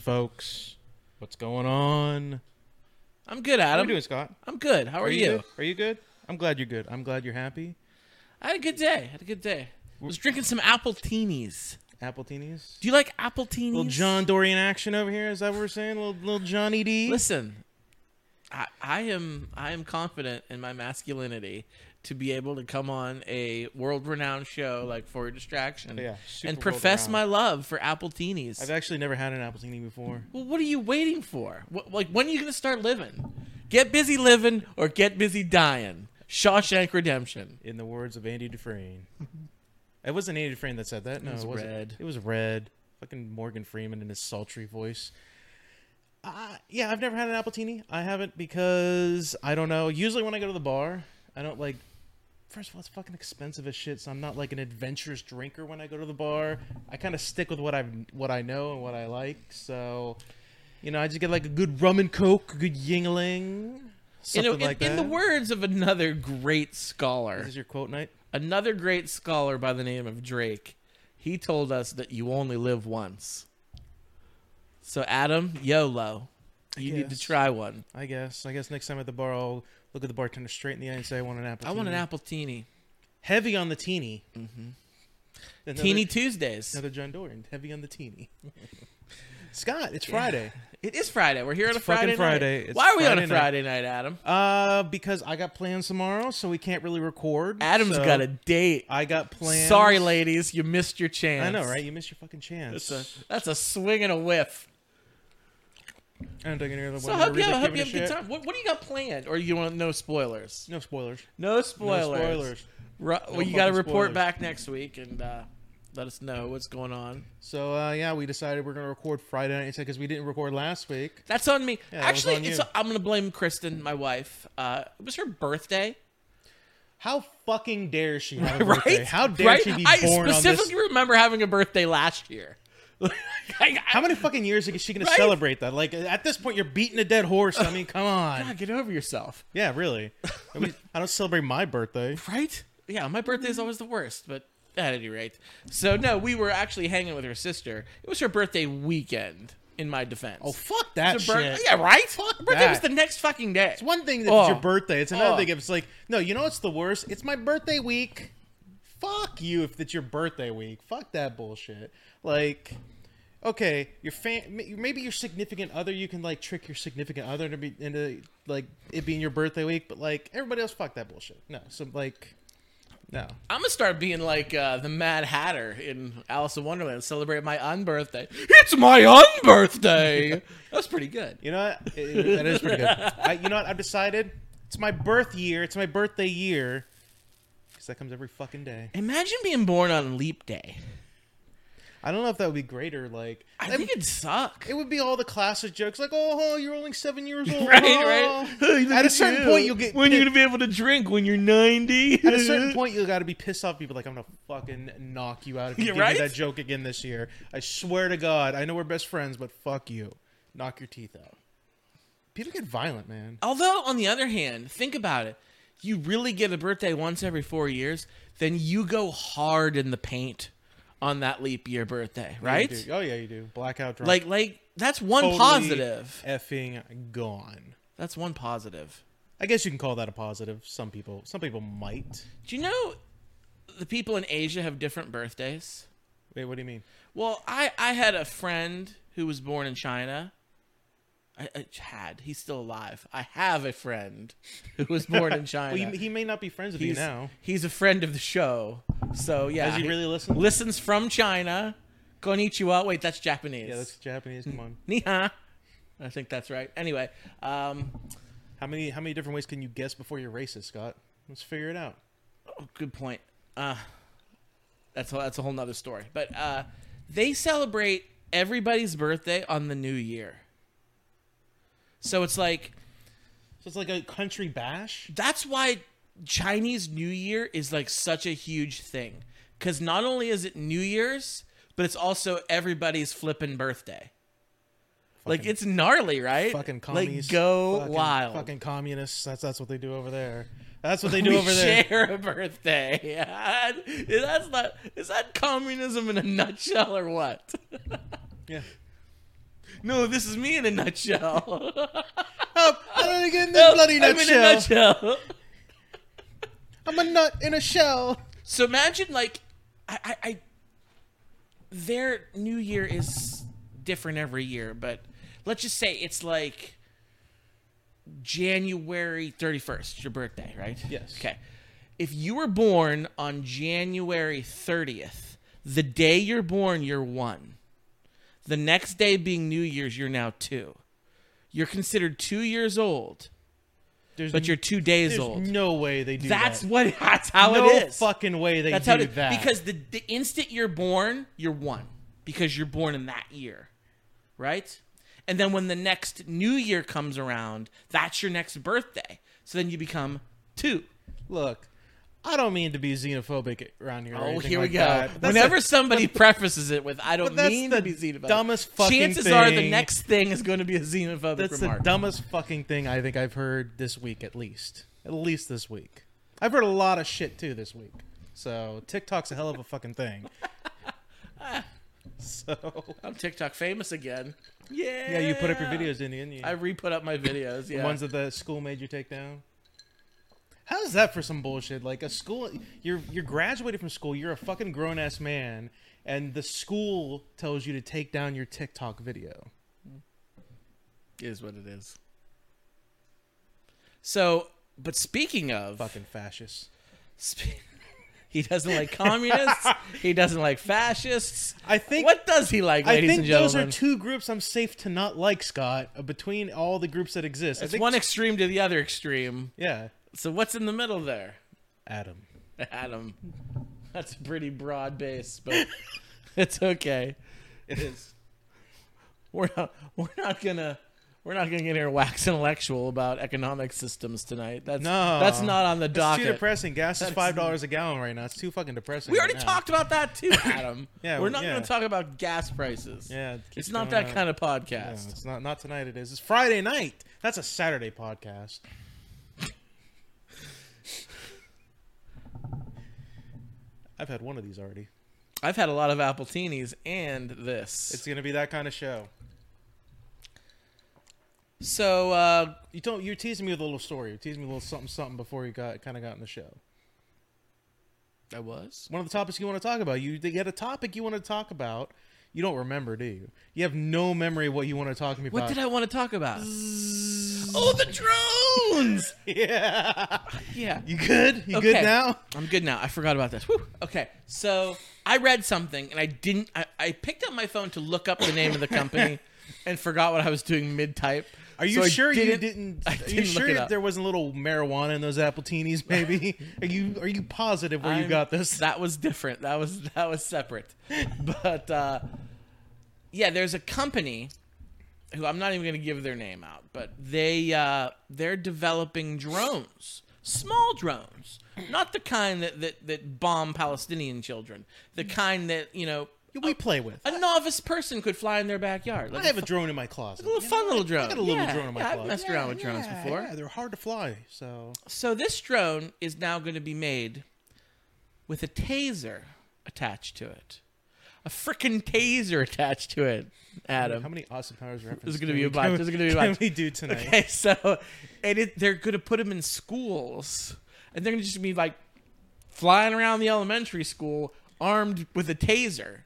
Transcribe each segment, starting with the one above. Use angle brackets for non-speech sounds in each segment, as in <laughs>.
folks? What's going on? I'm good, How Adam. you doing, Scott? I'm good. How are, you? good? Are you good? I'm glad you're good. I'm glad you're happy. I had a good day. I had a good day. I was drinking some apple teenies. Apple teenies. Do you like apple teenies? Little John Dorian action over here. Is that what we're saying? Little little Johnny D. Listen, I, I am I am confident in my masculinity to be able to come on a world-renowned show like For Your Distraction Yeah, and profess my love for apple teenies. I've actually never had an apple teeny before. well, what are you waiting for? What, like, when are you going to start living? Get busy living or get busy dying. Shawshank Redemption. In the words of Andy Dufresne. <laughs> it wasn't Andy Dufresne that said that. No, it, was wasn't. Red. It was Red. Fucking Morgan Freeman in his sultry voice. Uh, yeah, I've never had an apple teeny. I haven't because I don't know. Usually when I go to the bar, I don't like. First of all, it's fucking expensive as shit, so I'm not like an adventurous drinker when I go to the bar. I kind of stick with what I what I know and what I like. So, you know, I just get like a good rum and coke, a good Yuengling, something in, like that. in the words of another great scholar, This is your quote night. another great scholar by the name of Drake, he told us that you only live once. So Adam, YOLO. You need to try one. I guess. I guess next time at the bar, I'll look at the bartender straight in the eye and say, "I want an apple." I want an apple teeny. Heavy on the teeny. Mm-hmm. Teeny Tuesdays. Another John Dorian. Heavy on the teeny. Scott, it's Friday. It is Friday. We're here on a It's fucking Friday Friday. night. It's Why are we on Friday a night. Friday night, Adam? Uh, because I got plans tomorrow, so we can't really record. Adam's so got a date. I got plans. Sorry, ladies, you missed your chance. I know, right? You missed your fucking chance. That's a that's a swing and a whiff. I don't think any other So one I hope you, I hope you have a good time. What, what do you got planned? Or you want no spoilers? No spoilers. No spoilers. No spoilers. Ru- well, you got to fucking report spoilers. back next week and uh, let us know what's going on. So uh, yeah, we decided we're gonna record Friday night because we didn't record last week. That's on me. Yeah, that was Actually, on it's you. I'm going to blame Kristen, my wife. Uh, it was her birthday, How fucking dare she have a <laughs> right? birthday? How dare right? she be I born on this? specifically remember having a birthday last year. <laughs> I- How many fucking years is she gonna celebrate that? Like at this point, you're beating a dead horse. I <laughs> mean, come on. God, get over yourself, Yeah, really. I, mean, I don't celebrate my birthday. <laughs> right? Yeah, my birthday is always the worst, but at any rate. So no, we were actually hanging with her sister. It was her birthday weekend. In my defense. Oh fuck that shit. Yeah, right. Fuck, birthday was the next fucking day. It's one thing that Oh. it's your oh. birthday. It's another Oh. thing if it's like, no, you know what's the worst? It's my birthday week. Fuck you if it's your birthday week. Fuck that bullshit. Like, okay, your fan, maybe your significant other, you can like trick your significant other to be into like it being your birthday week, but like everybody else, fuck that bullshit. No, so like, no. I'm gonna start being like uh, the Mad Hatter in Alice in Wonderland. and Celebrate my unbirthday. It's my unbirthday. <laughs> That's pretty good. You know what? It- that is pretty good. I, you know what? I've decided it's my birth year. It's my birthday year. Because that comes every fucking day. Imagine being born on Leap Day. I don't know if that would be greater. Like, I think it'd suck. it would be all the classic jokes, like, "Oh, you're only seven years <laughs> old." right, oh." right. <laughs> Look At a certain point, you'll get when you're gonna be able to drink when you're 90. At a certain <laughs> point, you got to be pissed off. People like, I'm gonna fucking knock you out if you give right. me that joke again this year. I swear to God, I know we're best friends, but fuck you. Knock your teeth out. People get violent, man. Although, on the other hand, think about it. You really get a birthday once every four years, then you go hard in the paint on that leap year birthday, right? Do. Oh yeah, you do. Blackout drunk. Like, like that's one Totally positive. Effing gone. That's one positive. I guess you can call that a positive. Some people, some people might. Do you know the people in Asia have different birthdays? Wait, what do you mean? Well, I I had a friend who was born in China. I, I had. He's still alive. I have a friend <laughs> who was born in China. <laughs> Well, he, he may not be friends with you now. he's a friend of the show. So yeah, Does he really listen? Listens from China, Konnichiwa. Wait, that's Japanese. Yeah, that's Japanese. Come on. Ni hao. I think that's right. Anyway, um, How many how many different ways can you guess before you're racist, Scott? Let's figure it out. oh, good point. Uh, that's a, that's a whole nother story. But uh, they celebrate everybody's birthday on the new year. So it's like So it's like a country bash. that's why Chinese New Year is like such a huge thing. Because not only is it New Year's, but it's also everybody's flipping birthday. like it's gnarly, right? Fucking commies. Like go fucking, wild. Fucking communists. That's that's what they do over there. That's what they <laughs> do we over there. share a birthday. <laughs> That's not. Is that communism in a nutshell or what? Yeah. <laughs> No, this is me in a nutshell. Oh, gonna get in this bloody I'm in a nutshell. I'm a nut in a shell. So imagine like I, I, I their new year is different every year, but let's just say it's like January 31st, your birthday, right? Yes. Okay. If you were born on January 30th, the day you're born, you're one. The next day being New Year's, you're now two. You're considered two years old, There's but you're two days there's old. no way they do that. That's that. what. <laughs> That's how no it is. fucking way they That's do how it, that. because the the instant you're born, you're one because you're born in that year, right? And then when the next new year comes around, that's your next birthday. So then you become two. look, I don't mean to be xenophobic around here. Oh, here we like go. but that's Whenever the- somebody prefaces it with "I don't mean to be xenophobic," dumbest fucking chances are the next thing is going to be a xenophobic That's remark. the dumbest fucking thing I think I've heard this week, at least. At least this week. I've heard a lot of shit too this week. So TikTok's a hell of a fucking thing. <laughs> so I'm TikTok famous again. Yeah. yeah, you put up your videos, didn't you? I re-put up my videos. the ones that the school made you take down. How's that for some bullshit? Like a school, you're you're graduated from school, you're a fucking grown ass man, and the school tells you to take down your TikTok video. is what it is. So, but speaking of Fucking fascists. Sp- <laughs> he doesn't like communists. <laughs> he doesn't like fascists. I think What does he like, I ladies think and gentlemen? those are two groups I'm safe to not like, Scott. uh, Between all the groups that exist, I it's think one extreme to the other extreme. yeah, So what's in the middle there, Adam. Adam? That's a pretty broad base, but <laughs> it's okay. It is. We're not. We're not gonna. We're not gonna get here wax intellectual about economic systems tonight. That's No. That's not on the It's docket. too depressing. Gas is five dollars a gallon right now. It's too fucking depressing. We already now. talked about that too, <laughs> Adam. Yeah, we're not yeah. going to talk about gas prices. Yeah, it it's not that up. kind of No, podcast. it's not. Not tonight. It is. It's Friday night. That's a Saturday podcast. I've had one of these already. I've had a lot of appletinis and this. It's gonna be that kind of show. so uh, You told you're teasing me with a little story. You're teasing me a little something something before you got kind of got in the show. I was. One of the topics you want to talk about. You, you had a topic you want to talk about. You don't remember, do you? You have no memory of what you want to talk to me about. What did I want to talk about? Oh, the drones. <laughs> yeah. yeah. You good? You Okay. good now? I'm good now. I forgot about this. Whew. Okay, so I read something and I didn't. I, I picked up my phone to look up the name of the company <laughs> and forgot what I was doing mid type. Are you So sure you didn't- didn't? <laughs> Are didn't you sure there wasn't a little marijuana in those appletinis? Maybe. <laughs> are you Are you positive where you I'm- got this? That was different. That was that was separate. But uh, yeah, there's a company who I'm not even going to give their name out, but they uh, they're developing drones, small drones, not the kind that that, that bomb Palestinian children, the kind that you know we play with. a novice person could fly in their backyard. Like I have a drone in my closet. a little fun little drone. I got a little Yeah, drone in my yeah, I've closet. messed around with drones before. Yeah, they're hard to fly. So So this drone is now going to be made with a taser attached to it. A freaking taser attached to it, Adam. how many Austin Powers references? There's gonna be a we- bunch. can There's gonna be a bunch. we do tonight? <laughs> Okay, so and it, they're going to put them in schools, and they're going to just be like flying around the elementary school armed with a taser.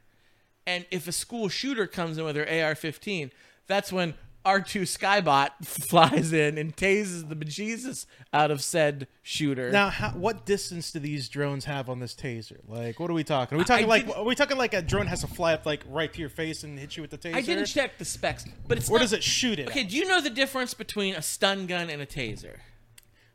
And if a school shooter comes in with their AR-15, that's when R2 Skybot <laughs> flies in and tases the bejesus out of said shooter. Now, how, what distance do these drones have on this taser? Like, what are we talking? Are we talking I like? Are we talking like a drone has to fly up like right to your face and hit you with the taser? I didn't check the specs, but it's Or not- does it shoot it? Okay, at? do you know the difference between a stun gun and a taser?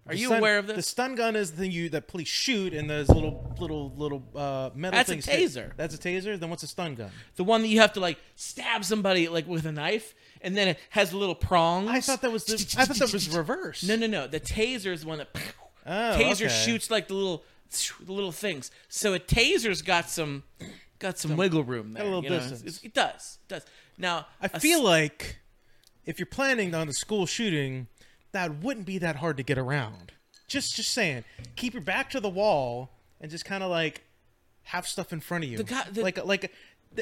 Are you stun- aware of this? The stun gun is the thing you that police shoot, and those little little little uh, metal things? That's a things. hit- taser. That's a taser. Then what's a stun gun? The one that you have to like stab somebody like with a knife, and then it has little prongs. I thought that was the. I thought that was <laughs> reverse. No, no, no. The taser is the one that. <laughs> Oh, taser okay. shoots like the little, <sniffs> the little things. So a taser's got some, got some wiggle room there. a little distance. It's- It does, it does. Now I feel s- like if you're planning on the school shooting, that wouldn't be that hard to get around. Just, just saying, keep your back to the wall and just kind of like have stuff in front of you. The guy- the- like, like,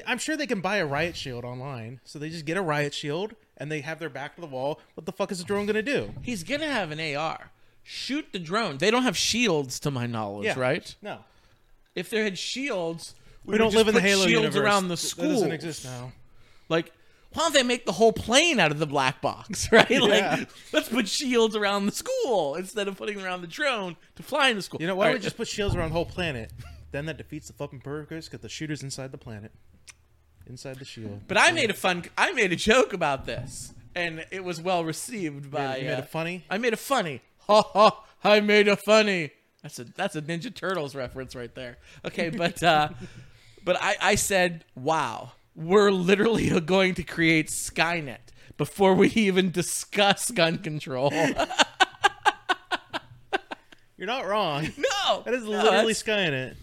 I'm sure they can buy a riot shield online. So they just get a riot shield and they have their back to the wall. What the fuck is the drone gonna do? he's gonna have an AR. Shoot the drone. They don't have shields, to my knowledge, Yeah. right? No, If there had shields, we, would don't live in the Halo shields universe. around the school. That doesn't exist now. Like, why don't they make the whole plane out of the black box, <laughs> right? Yeah. Like, let's put shields around the school instead of putting around the drone to fly in the school. You know why don't we just put shields around the whole planet? then that defeats the fucking purpose because the shooter's inside the planet, inside the shield. But I made a fun. I made a joke about this, and it was well received by. you made uh, it funny? I made a funny. <laughs> Ha ha! I made a funny. That's a that's a Ninja Turtles reference right there. Okay, but uh, <laughs> but I I said, wow, we're literally <laughs> going to create Skynet before we even discuss gun control. <laughs> You're not wrong. no, That is no, literally that's- Skynet.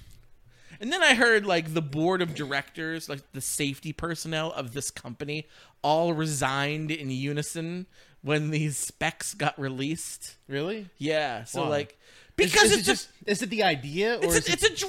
And then I heard like the board of directors, like the safety personnel of this company, all resigned in unison when these specs got released. Really? Yeah, so like because is, it's it just just is it the idea or it's is a, it, it's a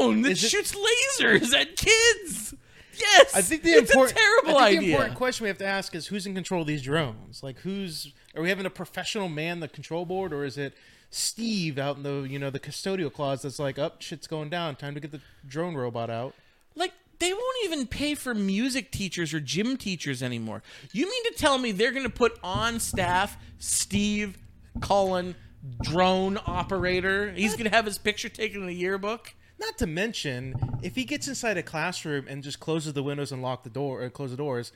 drone that is it- shoots lasers at kids. Yes, I think the it's important a terrible I think idea. The important question we have to ask is who's in control of these drones? Like who's are we having a professional man the control board or is it Steve out in the you know the custodial clause that's like up shit's going down time to get the drone robot out. Like they won't even pay for music teachers or gym teachers anymore. You mean to tell me they're going to put on staff Steve Cullen drone operator? He's going to have his picture taken in a yearbook? Not to mention, if he gets inside a classroom and just closes the windows and lock the door or close the doors,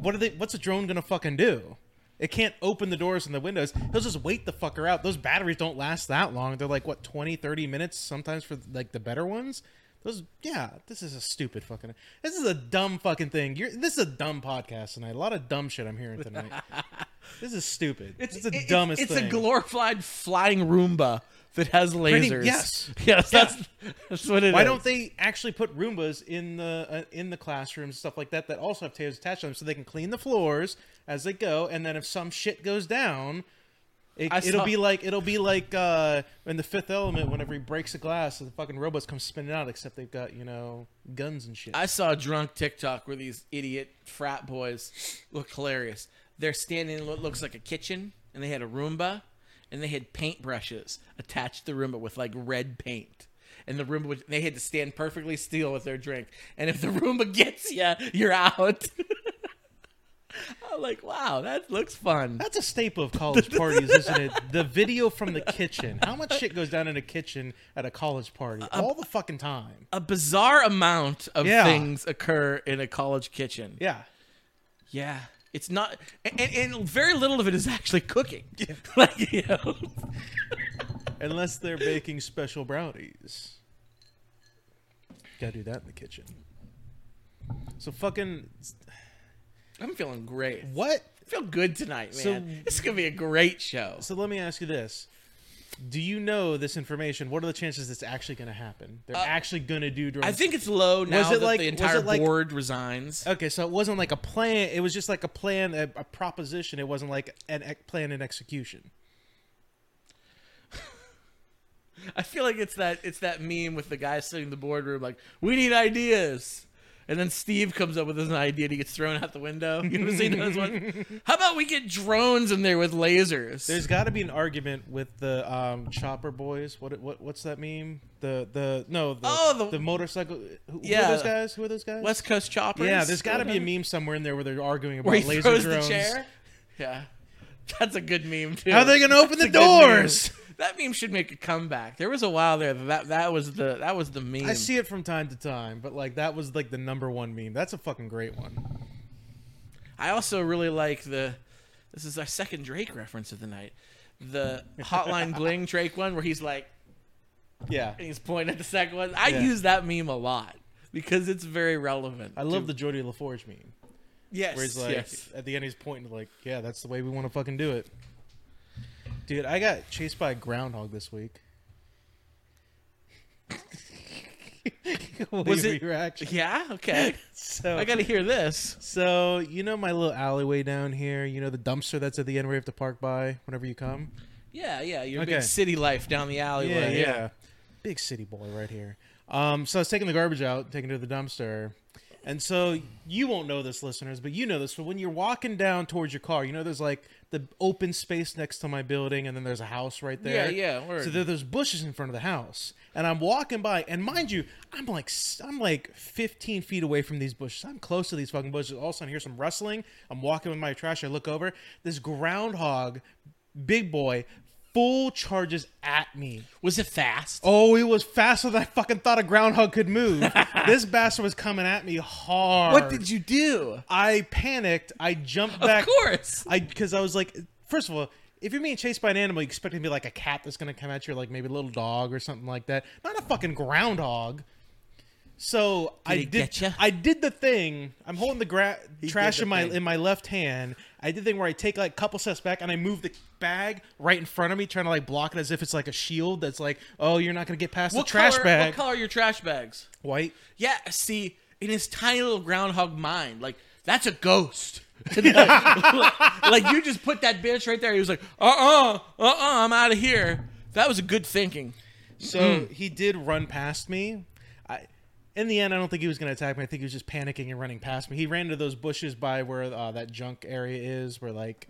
what are they? What's a drone gonna fucking do? It can't open the doors and the windows. He'll just wait the fucker out. Those batteries don't last that long. They're like what 20, 30 minutes sometimes for like the better ones. Those yeah, this is a stupid fucking. This is a dumb fucking thing. You're this is a dumb podcast tonight. A lot of dumb shit I'm hearing tonight. <laughs> this is stupid. It's, the it- dumbest It's thing. a glorified flying Roomba that has Pretty- lasers. yes. <laughs> yes, that's that's what it is. Why don't they actually put Roombas in the uh, in the classrooms and stuff like that that also have tasers attached to them so they can clean the floors as they go and then if some shit goes down it, it'll saw- be like it'll be like uh, in the Fifth Element whenever he breaks a glass the fucking robots come spinning out except they've got you know guns and shit. I saw a drunk TikTok where these idiot frat boys look hilarious. They're standing in what looks like a kitchen, and they had a Roomba, and they had paintbrushes attached to the Roomba with like red paint. And the Roomba, would, they had to stand perfectly still with their drink. And if the <laughs> Roomba gets you, you're out. <laughs> I'm like, wow, that looks fun. That's a staple of college <laughs> parties, isn't it? The video from the kitchen. How much shit goes down in a kitchen at a college party? All the fucking time. A bizarre amount of Yeah. things occur in a college kitchen. Yeah. Yeah. It's not, and, and very little of it is actually cooking. <laughs> like, you know. Unless they're baking special brownies. Gotta do that in the kitchen. So fucking I'm feeling great. what? I feel good tonight, man. So- this is gonna be a great show. So let me ask you this. Do you know this information? What are the chances it's actually going to happen? They're uh, actually going to do. I think it's low now it that like- the entire like- board resigns. Okay, so it wasn't like a plan. It was just like a plan, a, a proposition. It wasn't like an plan and execution. <laughs> I feel like it's that it's that meme with the guy sitting in the boardroom like, "We need ideas," and then Steve comes up with an idea and he gets thrown out the window. You ever seen those ones? <laughs> How about we get drones in there with lasers? There's got to be an argument with the um, Chopper Boys. What what what's that meme? The the no the Oh, the- the motorcycle. Who, who Yeah. are those guys? Who are those guys? West Coast choppers. Yeah, there's got to be a meme somewhere in there where they're arguing about where he laser throws drones. the chair. Yeah, <laughs> that's a good meme too. How are they gonna open the a good meme. doors? That meme should make a comeback. There was a while there that that, that was the that was the meme. I see it from time to time, but like that was like the number one meme. That's a fucking great one. I also really like the. This is our second Drake reference of the night. The <laughs> Hotline Bling Drake one where he's like, Yeah, and he's pointing at the second one. I Yeah. use that meme a lot because it's very relevant. I love to- the Geordi La Forge meme yes, where he's like yes. at the end he's pointing like, yeah, that's the way we want to fucking do it. Dude, I got chased by a groundhog this week. <laughs> Was it- your reaction? Yeah, okay. <laughs> So I got to hear this. So you know my little alleyway down here. You know the dumpster that's at the end where you have to park by whenever you come. Yeah, yeah. Your Okay. big city life down the alleyway. Yeah, Big city boy right here. Um, so I was taking the garbage out, taking it to the dumpster. And so you won't know this, listeners, but you know this. So when you're walking down towards your car, you know there's like the open space next to my building, and then there's a house right there. Yeah, yeah, word. So there, there's bushes in front of the house, and I'm walking by, and mind you, I'm like I'm like 15 feet away from these bushes. I'm close to these fucking bushes. All of a sudden, I hear some rustling. I'm walking with my trash. I look over. This groundhog, big boy, full charges at me. Was it fast? Oh, it was faster than I fucking thought a groundhog could move. <laughs> this bastard was coming at me hard. what did you do? I panicked. I jumped back. Of course. I because I was like, first of all, if you're being chased by an animal, you expect it to be like a cat that's gonna come at you, or like maybe a little dog or something like that. Not a fucking groundhog. So I did. I did the thing. I'm holding the gra- trash in my thing. in my left hand. I did the thing where I take like a couple steps back and I move the bag right in front of me, trying to like block it as if it's like a shield. That's like, oh, you're not gonna get past What the trash color, bag. What color are your trash bags? White. Yeah, see, in his tiny little groundhog mind, like that's a ghost. <laughs> <laughs> like you just put that bitch right there. He was like, uh uh-uh, uh, uh I'm out of here. That was a good thinking. So he did run past me. I, in the end, I don't think he was going to attack me. I think he was just panicking and running past me. He ran into those bushes by where uh, that junk area is, where like,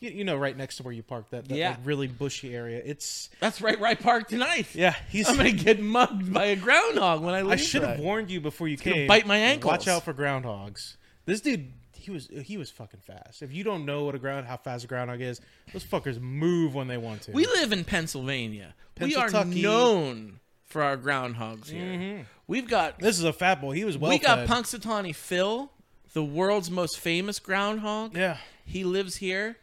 you, you know, right next to where you parked that, that Yeah. like, really bushy area. It's That's right, right park tonight. yeah. He's. I'm gonna get mugged by a groundhog when I leave. I should have warned you before you gonna came. bite my ankles. Watch out for groundhogs. This dude, he was he was fucking fast. If you don't know what a ground, how fast a groundhog is, those fuckers move when they want to. We live in Pennsylvania. We are known for our groundhogs here. Mm-hmm. We've got this is a fat boy. He was well. we got fed. Punxsutawney Phil, the world's most famous groundhog. Yeah. He lives here.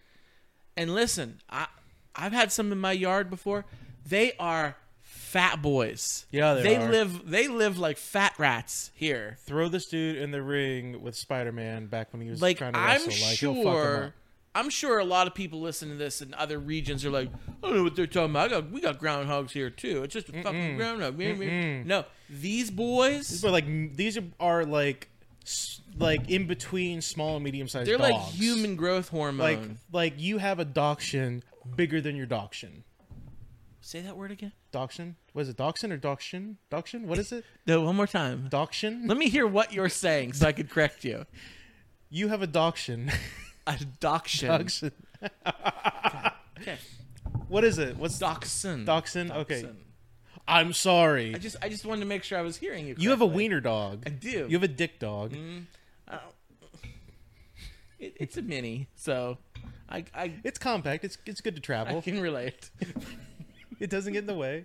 And listen, I I've had some in my yard before. They are fat boys. Yeah, they are. live they live like fat rats here. throw this dude in the ring with Spider-Man back when he was Like trying to I'm wrestle. Like he'll fuck him sure up. I'm sure a lot of people listen to this in other regions are like, I don't know what they're talking about. I got, we got groundhogs here too. It's just a fucking groundhog. No, these boys, are like these are, are like like in between small and medium sized. they're dogs. like human growth hormone. Like like you have a dachshund bigger than your dachshund. Say that word again. Dachshund? What is it? Dachshund or dachshund? Dachshund? What is it? <laughs> No, one more time. Dachshund? Let me hear what you're saying so I could correct you. You have a dachshund. <laughs> A dachshund. Okay. What is it? What's Dachshund. Dachshund? Okay. Dachshund. I'm sorry. I just I just wanted to make sure I was hearing you. you have a correctly. wiener dog. I do. You have a dick dog. Oh. It, it's a mini, so I I, It's compact. It's it's good to I travel. can relate. <laughs> It doesn't get in the way.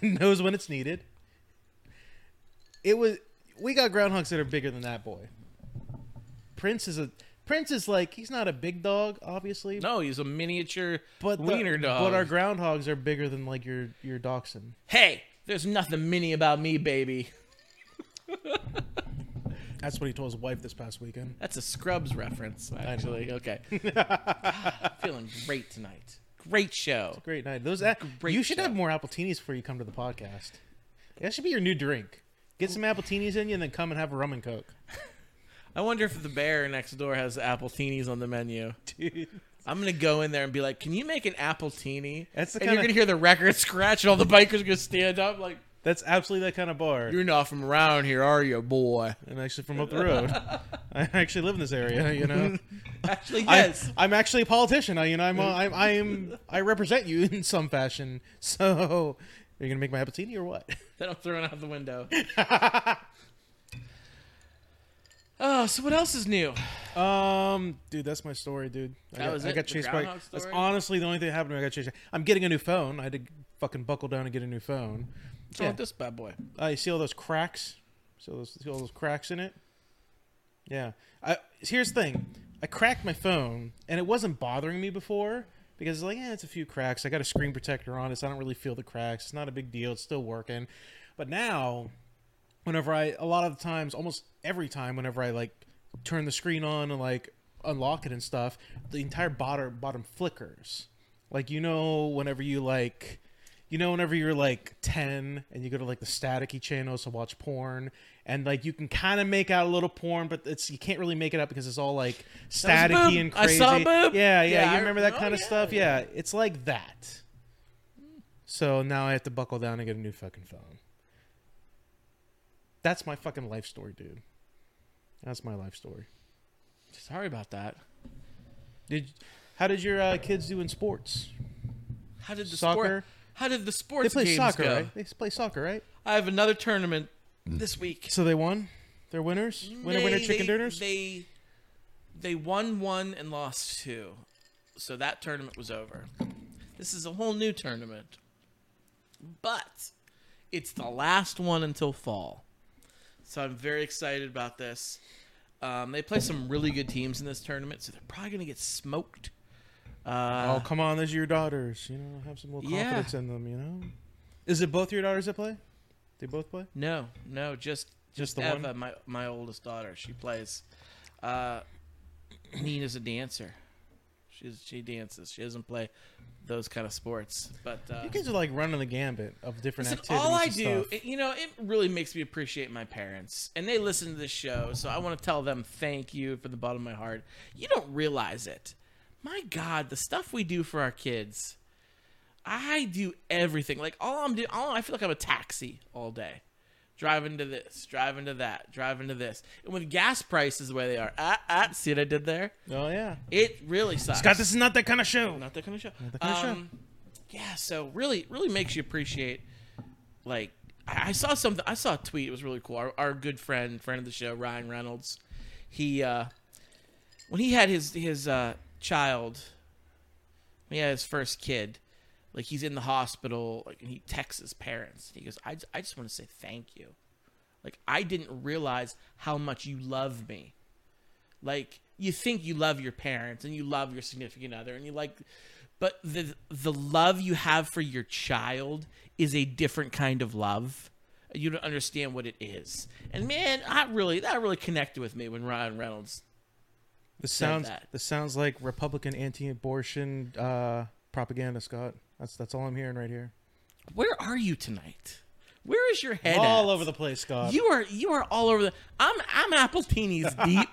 It knows when it's needed. It was we got groundhogs that are bigger than that boy. Prince is a Prince is like he's not a big dog, obviously, No, he's a miniature but the- wiener dog. But our groundhogs are bigger than like your your dachshund. hey, there's nothing mini about me, baby. That's what he told his wife this past weekend. That's a Scrubs reference, actually. Okay. <laughs> Ah, feeling great tonight. Great show. Great night. Those a- Great uh, you should show. have more appletinis before you come to the podcast. That should be your new drink. Get some appletinis in you, and then come and have a rum and coke. I wonder if the bear next door has apple teenies on the menu. Dude, I'm gonna go in there and be like, "Can you make an apple teeny?" That's the and you're kinda- gonna hear the record scratch, and all the bikers are gonna stand up like, that's absolutely that kind of bar. "You're not from around here, are you, boy?" I'm actually from up the road. <laughs> I actually live in this area. You know. <laughs> Actually, I- yes. I'm actually a politician. I, you know, I'm, a, I'm, <laughs> I'm, I represent you in some fashion. So, are you gonna make my appletini or what? then I'm throwing out the window. Oh, so what else is new? Um, dude, that's my story, dude. I That got, was I it? got The chased by. Groundhog That's story? honestly the only thing that happened. to me. I got chased. I'm getting a new phone. I had to fucking buckle down and get a new phone. What's wrong with this bad boy? Uh, you see all those cracks? See all those, see all those cracks in it? Yeah. I, here's the thing. I cracked my phone, and it wasn't bothering me before because it's like, yeah, it's a few cracks. I got a screen protector on it, so I don't really feel the cracks. It's not a big deal. It's still working. But now, whenever I, a lot of the times, almost every time, whenever I like turn the screen on and like unlock it and stuff, the entire bottom bottom flickers. Like you know, whenever you like, you know, whenever you're like ten and you go to like the staticky channels to watch porn, and like you can kind of make out a little porn, but it's you can't really make it out because it's all like staticky and I crazy. saw boob. Yeah, yeah, Yeah, you I- remember that oh, kind of yeah, stuff? Yeah, it's like that. So now I have to buckle down and get a new fucking phone. That's my fucking life story, dude. That's my life story. Sorry about that. Did how did your uh, kids do in sports? How did the Soccer? sport? How did the sports? They play games soccer, go? right? They play soccer, right? I have another tournament this week. So they won. They're winners. Winner, winner, chicken they, dinners. They they won one and lost two, so that tournament was over. This is a whole new tournament, but it's the last one until fall. So I'm very excited about this. Um, they play some really good teams in this tournament, so they're probably gonna get smoked. Uh, oh come on, those are your daughters. You know, have some little Yeah. confidence in them. You know. Is it both your daughters that play? They both play. No, no, just Just just the Eva, one? my my oldest daughter. She plays. Uh, Nina's a dancer. She's she dances. She doesn't play those kind of sports. But uh, You kids are like running the gambit of different listen, activities. all I do, it- you know, it really makes me appreciate my parents, and they listen to this show. So I want to tell them thank you from the bottom of my heart. You don't realize it. My God, the stuff we do for our kids. I do everything. Like all I'm doing, all I feel like I'm a taxi all day, driving to this, driving to that, driving to this. And with gas prices the way they are, ah, ah, see what I did there? Oh yeah. It really sucks. Scott, this is not that kind of show. not that kind of show. that kind of show. um, Yeah, so really, really makes you appreciate. Like, I, I saw something. I saw a tweet. It was really cool. Our, our good friend, friend of the show, Ryan Reynolds. He, uh, when he had his his uh, child, when he had his first kid, like he's in the hospital, like and he texts his parents. He goes, "I, I just want to say thank you. Like I didn't realize how much you love me. Like you think you love your parents and you love your significant other and you like, but the the love you have for your child is a different kind of love. You don't understand what it is. And man, I really that really connected with me when Ryan Reynolds This sounds that. this sounds like Republican anti-abortion uh, propaganda, Scott. That's that's all I'm hearing right here. Where are you tonight? Where is your head? all at? over the place, Scott. You are you are all over the. I'm I'm apple teenies <laughs> deep.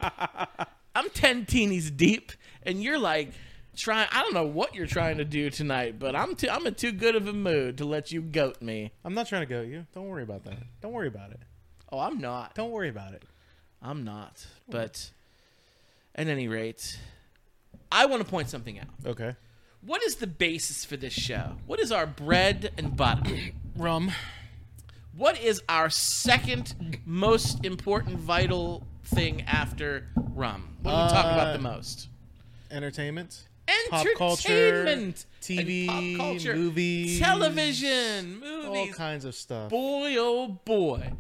I'm ten teenies deep, and you're like trying. I don't know what you're trying to do tonight, but I'm too, I'm in too good of a mood to let you goat me. I'm not trying to goat you. Don't worry about that. Don't worry about it. Oh, I'm not. Don't worry about it. I'm not. But at any rate, I want to point something out. Okay. What is the basis for this show? What is our bread and butter? <clears throat> Rum. What is our second most important vital thing after rum? What do we talk about Uh, the most? Entertainment. Entertainment, pop culture, and TV, pop culture, movies, television, movies, All kinds of stuff. Boy, oh boy,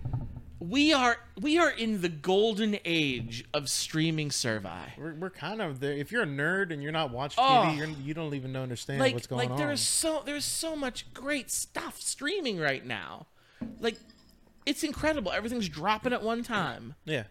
we are we are in the golden age of streaming survey. We're, we're kind of there. If you're a nerd and you're not watching Oh. TV, you're, you don't even understand Like what's going like on. Like there's so there's so much great stuff streaming right now. Like it's incredible. Everything's dropping at one time. yeah.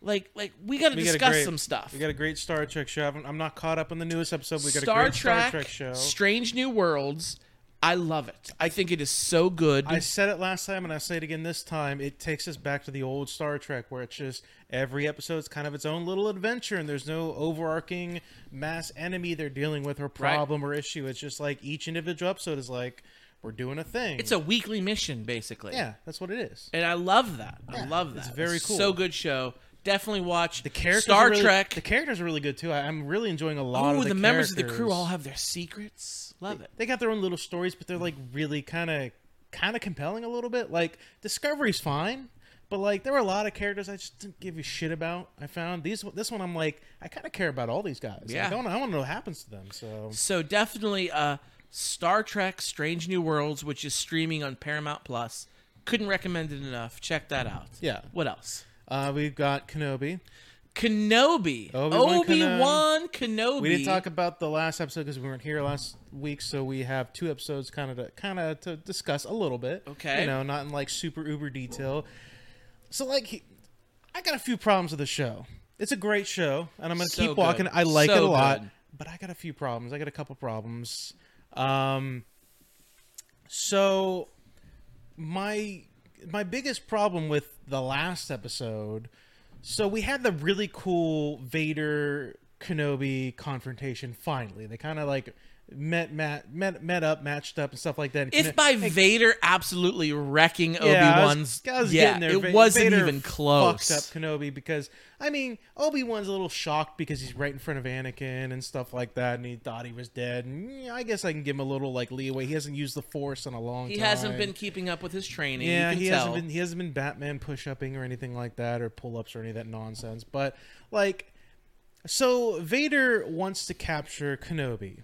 Like like we got to discuss great- some stuff. We got a great Star Trek show. I'm, I'm not caught up on the newest episode. We got Star a great Trek, Star Trek show. Strange New Worlds. I love it. I think it is so good. I said it last time and I say it again this time. It takes us back to the old Star Trek where it's just every episode's kind of its own little adventure and there's no overarching mass enemy they're dealing with or problem or issue. It's just like each individual episode is like we're doing a thing. it's a weekly mission, basically. yeah, that's what it is. and I love that. I Yeah, love it's that. very It's cool. So good show. Definitely watch The characters Star really- Trek. The characters are really good too. I, I'm really enjoying a lot oh, of the, the, members of the crew all have their secrets. Love it. They got their own little stories, but they're like really kind of kind of compelling a little bit. Like Discovery's fine, But like, there were a lot of characters I just didn't give a shit about. I found these. This one, I'm like, I kind of care about all these guys. Yeah. Like, I want to know what happens to them. So So definitely uh Star Trek Strange New Worlds, which is streaming on Paramount Plus. Couldn't recommend it enough. Check that out. Yeah. What else? Uh, we've got Kenobi. Kenobi. Obi-Wan Obi-Wan Kenobi. We didn't talk about the last episode because we weren't here last week, so we have two episodes kind of to kind of to discuss a little bit. Okay. you know, not in like super uber detail. So like, he, I got a few problems with the show. It's a great show, and I'm gonna So keep walking. I like So it a lot, good. but I got a few problems. I got a couple problems. Um, so my my biggest problem with the last episode so we had the really cool vader kenobi confrontation finally. They kind of like met, met met met up matched up and stuff like that If by Vader absolutely wrecking Obi yeah, I was- Wan's, yeah, there. it Va- wasn't Vader even close. Fucked up Kenobi because I mean Obi Wan's a little shocked because he's right in front of Anakin and stuff like that, and he thought he was dead. And I guess I can give him a little like leeway. He hasn't used the Force in a long He time. hasn't been keeping up with his training. Yeah, you can he tell. hasn't been. He hasn't been Batman push upping or anything like that, or pull ups or any of that nonsense. But like, so Vader wants to capture Kenobi,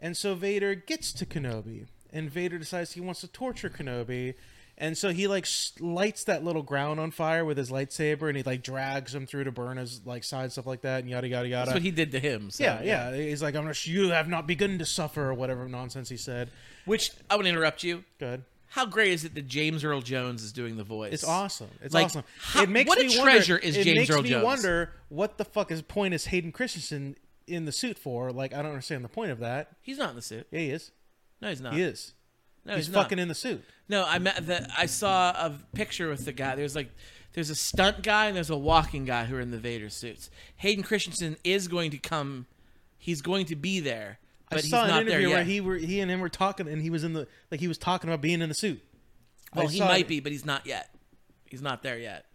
and so Vader gets to Kenobi, and Vader decides he wants to torture Kenobi, and so he like lights that little ground on fire with his lightsaber, and he like drags him through to burn his like side stuff like that, and yada yada yada. That's what he did to him. So, yeah, yeah, He's like, I'm not. Sure you have not begun to suffer, or whatever nonsense he said. Which I would interrupt you. Good. How great is it that James Earl Jones is doing the voice? It's awesome. It's Like, awesome. how- it makes what a me wonder, treasure is it makes me wonder what the fuck is point is Hayden Christensen in the suit for? Like, I don't understand the point of that. He's not in the suit. Yeah, he is. No, he's not. He is. No, he's he's, not. fucking in the suit. No, I met the. I saw a picture with the guy. There's like, there's a stunt guy and there's a walking guy who are in the Vader suits. Hayden Christensen is going to come. He's going to be there, but I he's saw an there interview where he were he and him were talking, and he was in the like he was talking about being in the suit. well, I he might it. be, but he's not yet. He's not there yet.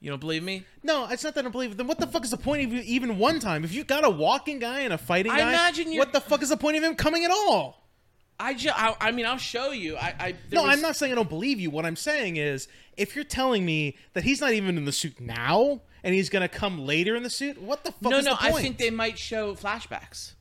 You don't believe me? No, it's not that I don't believe it. Then what the fuck is the point of you even one time? If you got a walking guy and a fighting I guy, imagine you're- what the fuck is the point of him coming at all? I just. I, I mean, I'll show you. I. I there No, was- I'm not saying I don't believe you. What I'm saying is, if you're telling me that he's not even in the suit now and he's gonna come later in the suit, what the fuck No, is no. the point? I think they might show flashbacks.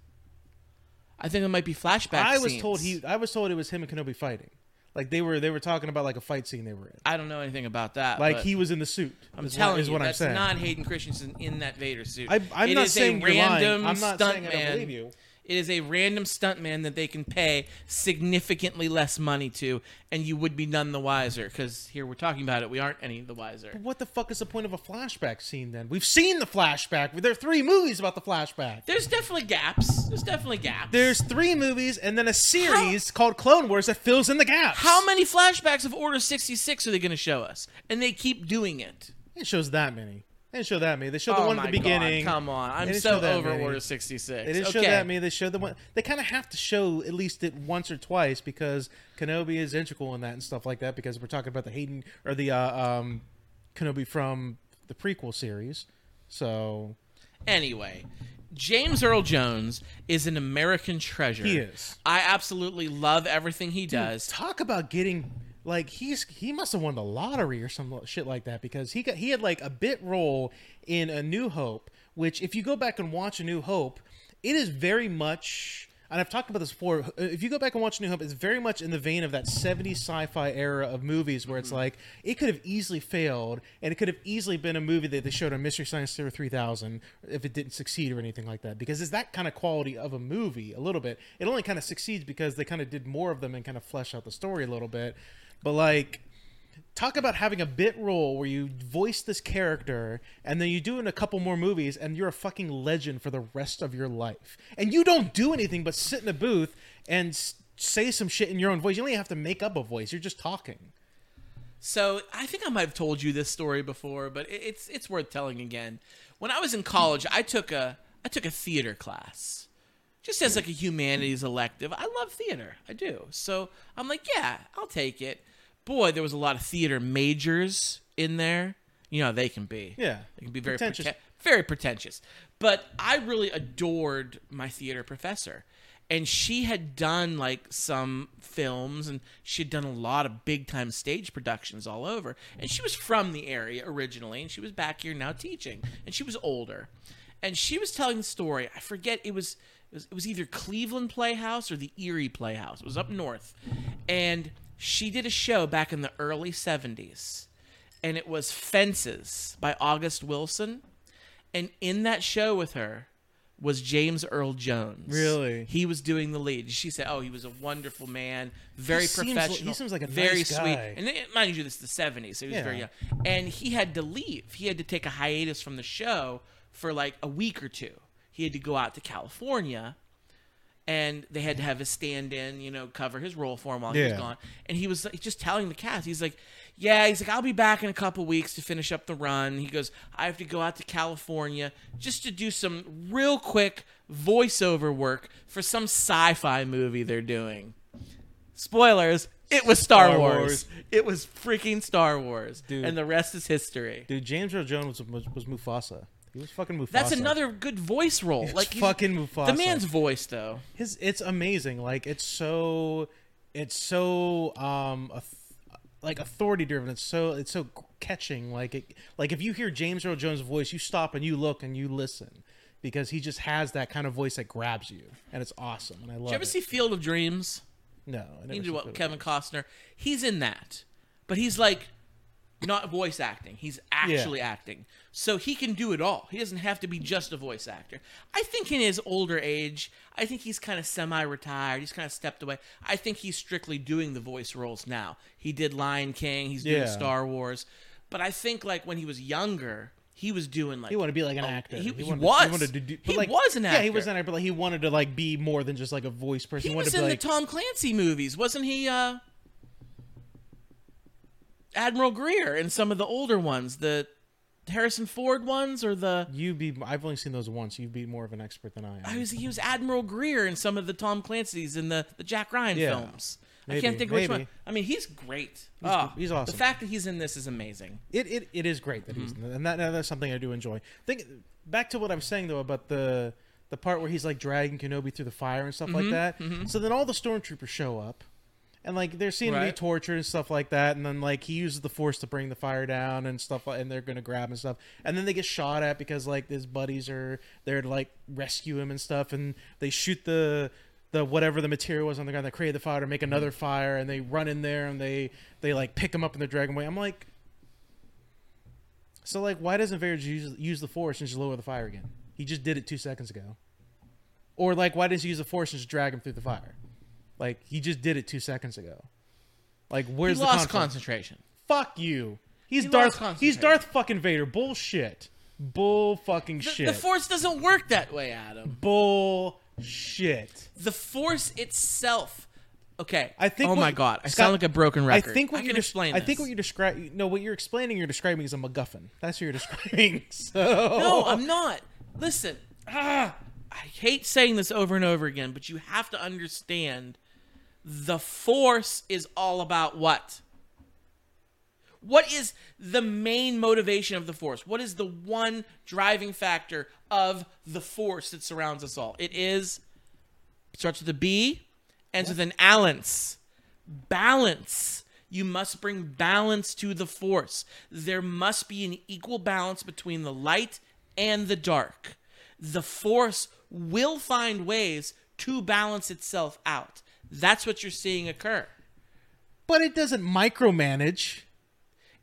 I think it might be flashbacks. I was told he. I was told it was him and Kenobi fighting. Like they were. They were talking about like a fight scene they were in. I don't know anything about that. Like but he was in the suit. I'm is telling what, is you, what I'm that's saying. not Hayden Christensen in that Vader suit. I, I'm It not saying you're lying. random I'm not saying I don't believe you. It is a random stuntman that they can pay significantly less money to, and you would be none the wiser. Because here we're talking about it, we aren't any the wiser. What the fuck is the point of a flashback scene then? We've seen the flashback. There are three movies about the flashback. There's definitely gaps. There's definitely gaps. There's three movies and then a series called Clone Wars that fills in the gaps. how many flashbacks of Order 66 are they going to show us? And they keep doing it. It shows that many. They didn't show that many. They showed the oh one at the beginning. God, come on. I'm so over many. Order 66. They didn't okay. show that many. They showed the one. They kind of have to show at least it once or twice because Kenobi is integral in that and stuff like that. Because we're talking about the Hayden or the uh, um, Kenobi from the prequel series. So Anyway, James Earl Jones is an American treasure. He is. I absolutely love everything he does. talk about getting like he's he must have won the lottery or some shit like that because he got he had like a bit role in A New Hope, which if you go back and watch A New Hope, it is very much and I've talked about this before. Uh, if you go back and watch New Hope, it's very much in the vein of that 70s sci-fi era of movies where it's mm-hmm. like it could have easily failed and it could have easily been a movie that they showed on Mystery Science Theater 3000 if it didn't succeed or anything like that because it's that kind of quality of a movie a little bit. It only kind of succeeds because they kind of did more of them and kind of flesh out the story a little bit. But like talk about having a bit role where you voice this character and then you do it in a couple more movies and you're a fucking legend for the rest of your life and you don't do anything but sit in a booth and say some shit in your own voice you only have to make up a voice you're just talking So I think I might have told you this story before, but it- it's it's worth telling again. When I was in college, I took a I took a theater class, just as like a humanities elective. I love theater, I do. So I'm like, yeah, I'll take it. Boy, there was a lot of theater majors in there. You know, they can be. Yeah. they can be very Pretentious. prete- very pretentious. But I really adored my theater professor. and she had done like some films and she had done a lot of big time stage productions all over and she was from the area originally and she was back here now teaching and she was older and she was telling the story i forget it was it was, it was either cleveland playhouse or the erie playhouse it was up north and she did a show back in the early 70s and it was fences by august wilson and in that show with her was James Earl Jones. Really? He was doing the lead. She said, "Oh, he was a wonderful man, very He seems professional. he seems like a very nice sweet." guy. And it- mind you, this is the '70s, so he was Yeah. very young. And he had to leave. He had to take a hiatus from the show for like a week or two. He had to go out to California, and they had to have a stand-in, you know, cover his role for him while he was Yeah. gone. And he was like, just telling the cast, he's like, "Yeah, he's like, I'll be back in a couple weeks to finish up the run." He goes, "I have to go out to California just to do some real quick voiceover work for some sci-fi movie they're doing." Spoilers. It was Star, Star Wars. Wars. It was freaking Star Wars, Dude. and the rest is history. Dude, James Earl Jones was, was, was Mufasa. He was fucking Mufasa. That's another good voice role. It's like fucking Mufasa. The man's voice, though. his it's amazing like it's so it's so um auth- like authority driven it's so it's so catching like it like if you hear james earl jones voice you stop and you look and you listen because he just has that kind of voice that grabs you and it's awesome and i love Did you ever it see Field of Dreams? no I never You seen do what Field Kevin Costner. He's in that, but he's like not voice acting. He's actually acting, so he can do it all. He doesn't have to be just a voice actor. I think in his older age, I think he's kind of semi-retired. He's kind of stepped away. I think he's strictly doing the voice roles now. He did Lion King. He's doing Yeah. Star Wars, but I think like when he was younger, he was doing like he wanted to be like an Oh, actor. he- he wanted, was. wanted to do, but He like, was an actor. Yeah, he was an actor, but like he wanted to like be more than just like a voice person. He wanted was to in be the like, Tom Clancy movies, wasn't he? Uh, Admiral Greer in some of the older ones, the Harrison Ford ones, or the you be. I've only seen those once. You'd be more of an expert than I am. I was he was Admiral Greer in some of the Tom Clancy's and the the Jack Ryan Yeah. films. I Maybe, can't think which maybe. one. I mean, he's great. He's- Ah, he's awesome. The fact that he's in this is amazing. it, it, it is great that he's Mm-hmm. in and that, that's something I do enjoy. Think back to what I was saying though about the the part where he's like dragging Kenobi through the fire and stuff Mm-hmm, like that. So then all the stormtroopers show up, and like they're seeing him be tortured and stuff like that. And then like he uses the force to bring the fire down and stuff, like, and they're gonna grab and stuff. And then they get shot at because like his buddies are there to like rescue him and stuff, and they shoot the. The whatever the material was on the ground that created the fire to make mm-hmm. another fire, and they run in there and they they like pick him up in the dragon way. I'm like, so like, why doesn't Vader use, use the Force and just lower the fire again? He just did it two seconds ago. Or like, why doesn't he use the Force and just drag him through the fire? Like he just did it two seconds ago. Like where's he the lost concentration. Fuck you. He's He Darth. He's. Darth fucking Vader. Bullshit. Bull fucking The, shit. the Force doesn't work that way, Adam. Bullshit. The Force itself. Okay. I think Oh what- my God! I Scott, sound like a broken record. I think what I you're can explain. I think what you're describing. No, what you're explaining. You're describing is a MacGuffin. That's what you're <laughs> describing. So No, I'm not. Listen, ah, I hate saying this over and over again, but you have to understand the force is all about what? What is the main motivation of the force? What is the one driving factor of the force that surrounds us all? It is starts with a B, ends with an alliance. Balance. You must bring balance to the force. There must be an equal balance between the light and the dark. The force will find ways to balance itself out. That's what you're seeing occur. But it doesn't micromanage.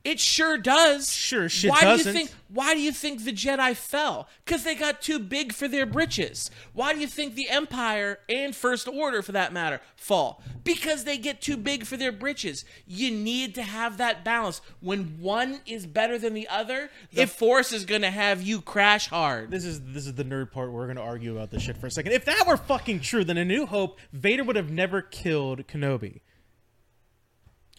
It sure does. Sure, shit why do doesn't. you think? Why do you think the Jedi fell? Because they got too big for their britches. Why do you think the Empire and First Order, for that matter, fall? Because they get too big for their britches. You need to have that balance. When one is better than the other, the If- Force is going to have you crash hard. This is this is the nerd part. We're going to argue about this shit for a second. If that were fucking true, then A New Hope, Vader would have never killed Kenobi.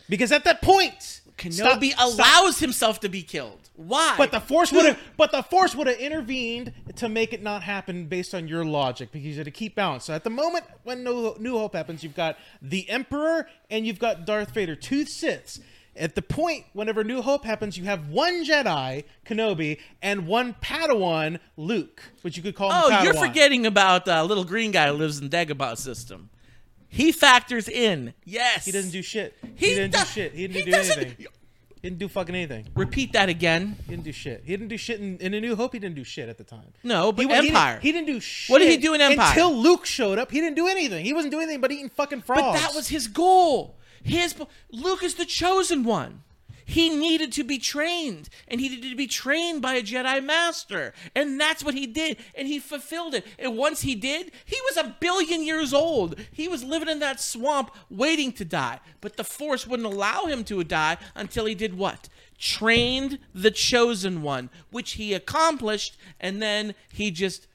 Because at that point, Kenobi stop- stop- allows himself to be killed. Why? But the Force would have. But the Force would have intervened to make it not happen based on your logic because you had to keep balance. So at the moment when No New Hope happens, you've got the Emperor and you've got Darth Vader, two Siths. At the point, whenever New Hope happens, you have one Jedi, Kenobi, and one Padawan, Luke, which you could call him Oh, you're forgetting about uh, little green guy who lives in Dagobah system. He factors in. Yes. He doesn't do shit. He He, didn't does- do shit. He didn't he do anything. He didn't do fucking anything. Repeat that again. He didn't do shit. He didn't do shit in, in A New Hope. He didn't do shit at the time. No, but he, wa- he didn't- Empire. He didn't, do shit. What did he do in Empire? Until Luke showed up, he didn't do anything. He wasn't doing anything but eating fucking frogs. But that was his goal. His Luke is the chosen one. He needed to be trained, and he needed to be trained by a Jedi master, and that's what he did, and he fulfilled it. And once he did, he was a billion years old. He was living in that swamp, waiting to die. But the Force wouldn't allow him to die until he did what? Trained the chosen one, which he accomplished, and then he just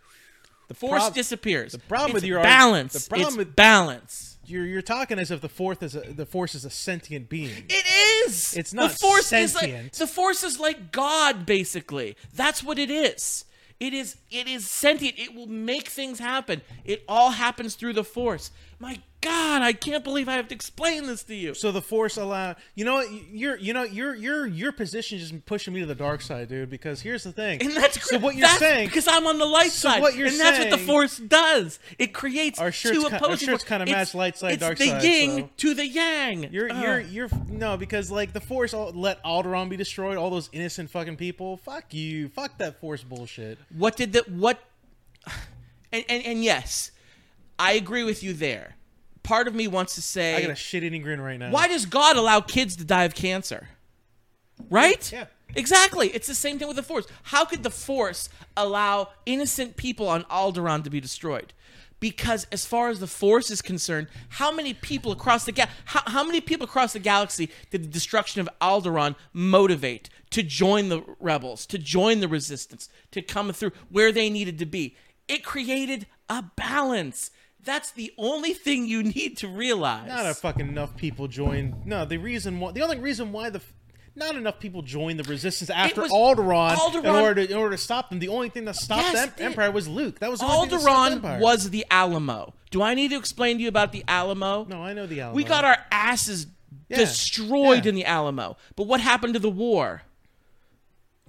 the Force prob- disappears. the problem It's with your balance. the problem it's with- balance. You're you're talking as if the fourth is a, the force is a sentient being. It is. It's not the force is like sentient. the force is like God, basically. That's what it is. It is. It is sentient. It will make things happen. It all happens through the force. My God, I can't believe I have to explain this to you. So the force allow you know what you're you know your your your position is just pushing me to the dark side, dude. Because here's the thing. And that's so what you're saying. because I'm on the light So side, what you're and that's what the force does. It creates Our shirts two ki- our shirts kinda It's- match light side, it's dark the side, yin so- to the yang. You're Ugh. you're you're no because like the force let Alderaan be destroyed, all those innocent fucking people. Fuck you, fuck that force bullshit. What did the what? <sighs> And and, and yes, I agree with you there. Part of me wants to say, I got a shit eating grin right now. why does God allow kids to die of cancer? Right? Yeah. Exactly. It's the same thing with the Force. How could the Force allow innocent people on Alderaan to be destroyed? Because as far as the Force is concerned, how many people across the ga- how, how many people across the galaxy did the destruction of Alderaan motivate to join the rebels, to join the resistance, to come through where they needed to be? It created a balance. That's the only thing you need to realize. Not a fucking enough people join. No, the reason why the only reason why the not enough people joined the resistance after was- Alderaan, in order to in order to stop them. The only thing that stopped Yes, the em- it- Empire was Luke. That was the that the Alderaan was the Alamo. Do I need to explain to you about the Alamo? no, I know the Alamo. We got our asses Yeah, destroyed yeah. in the Alamo. But what happened to the war?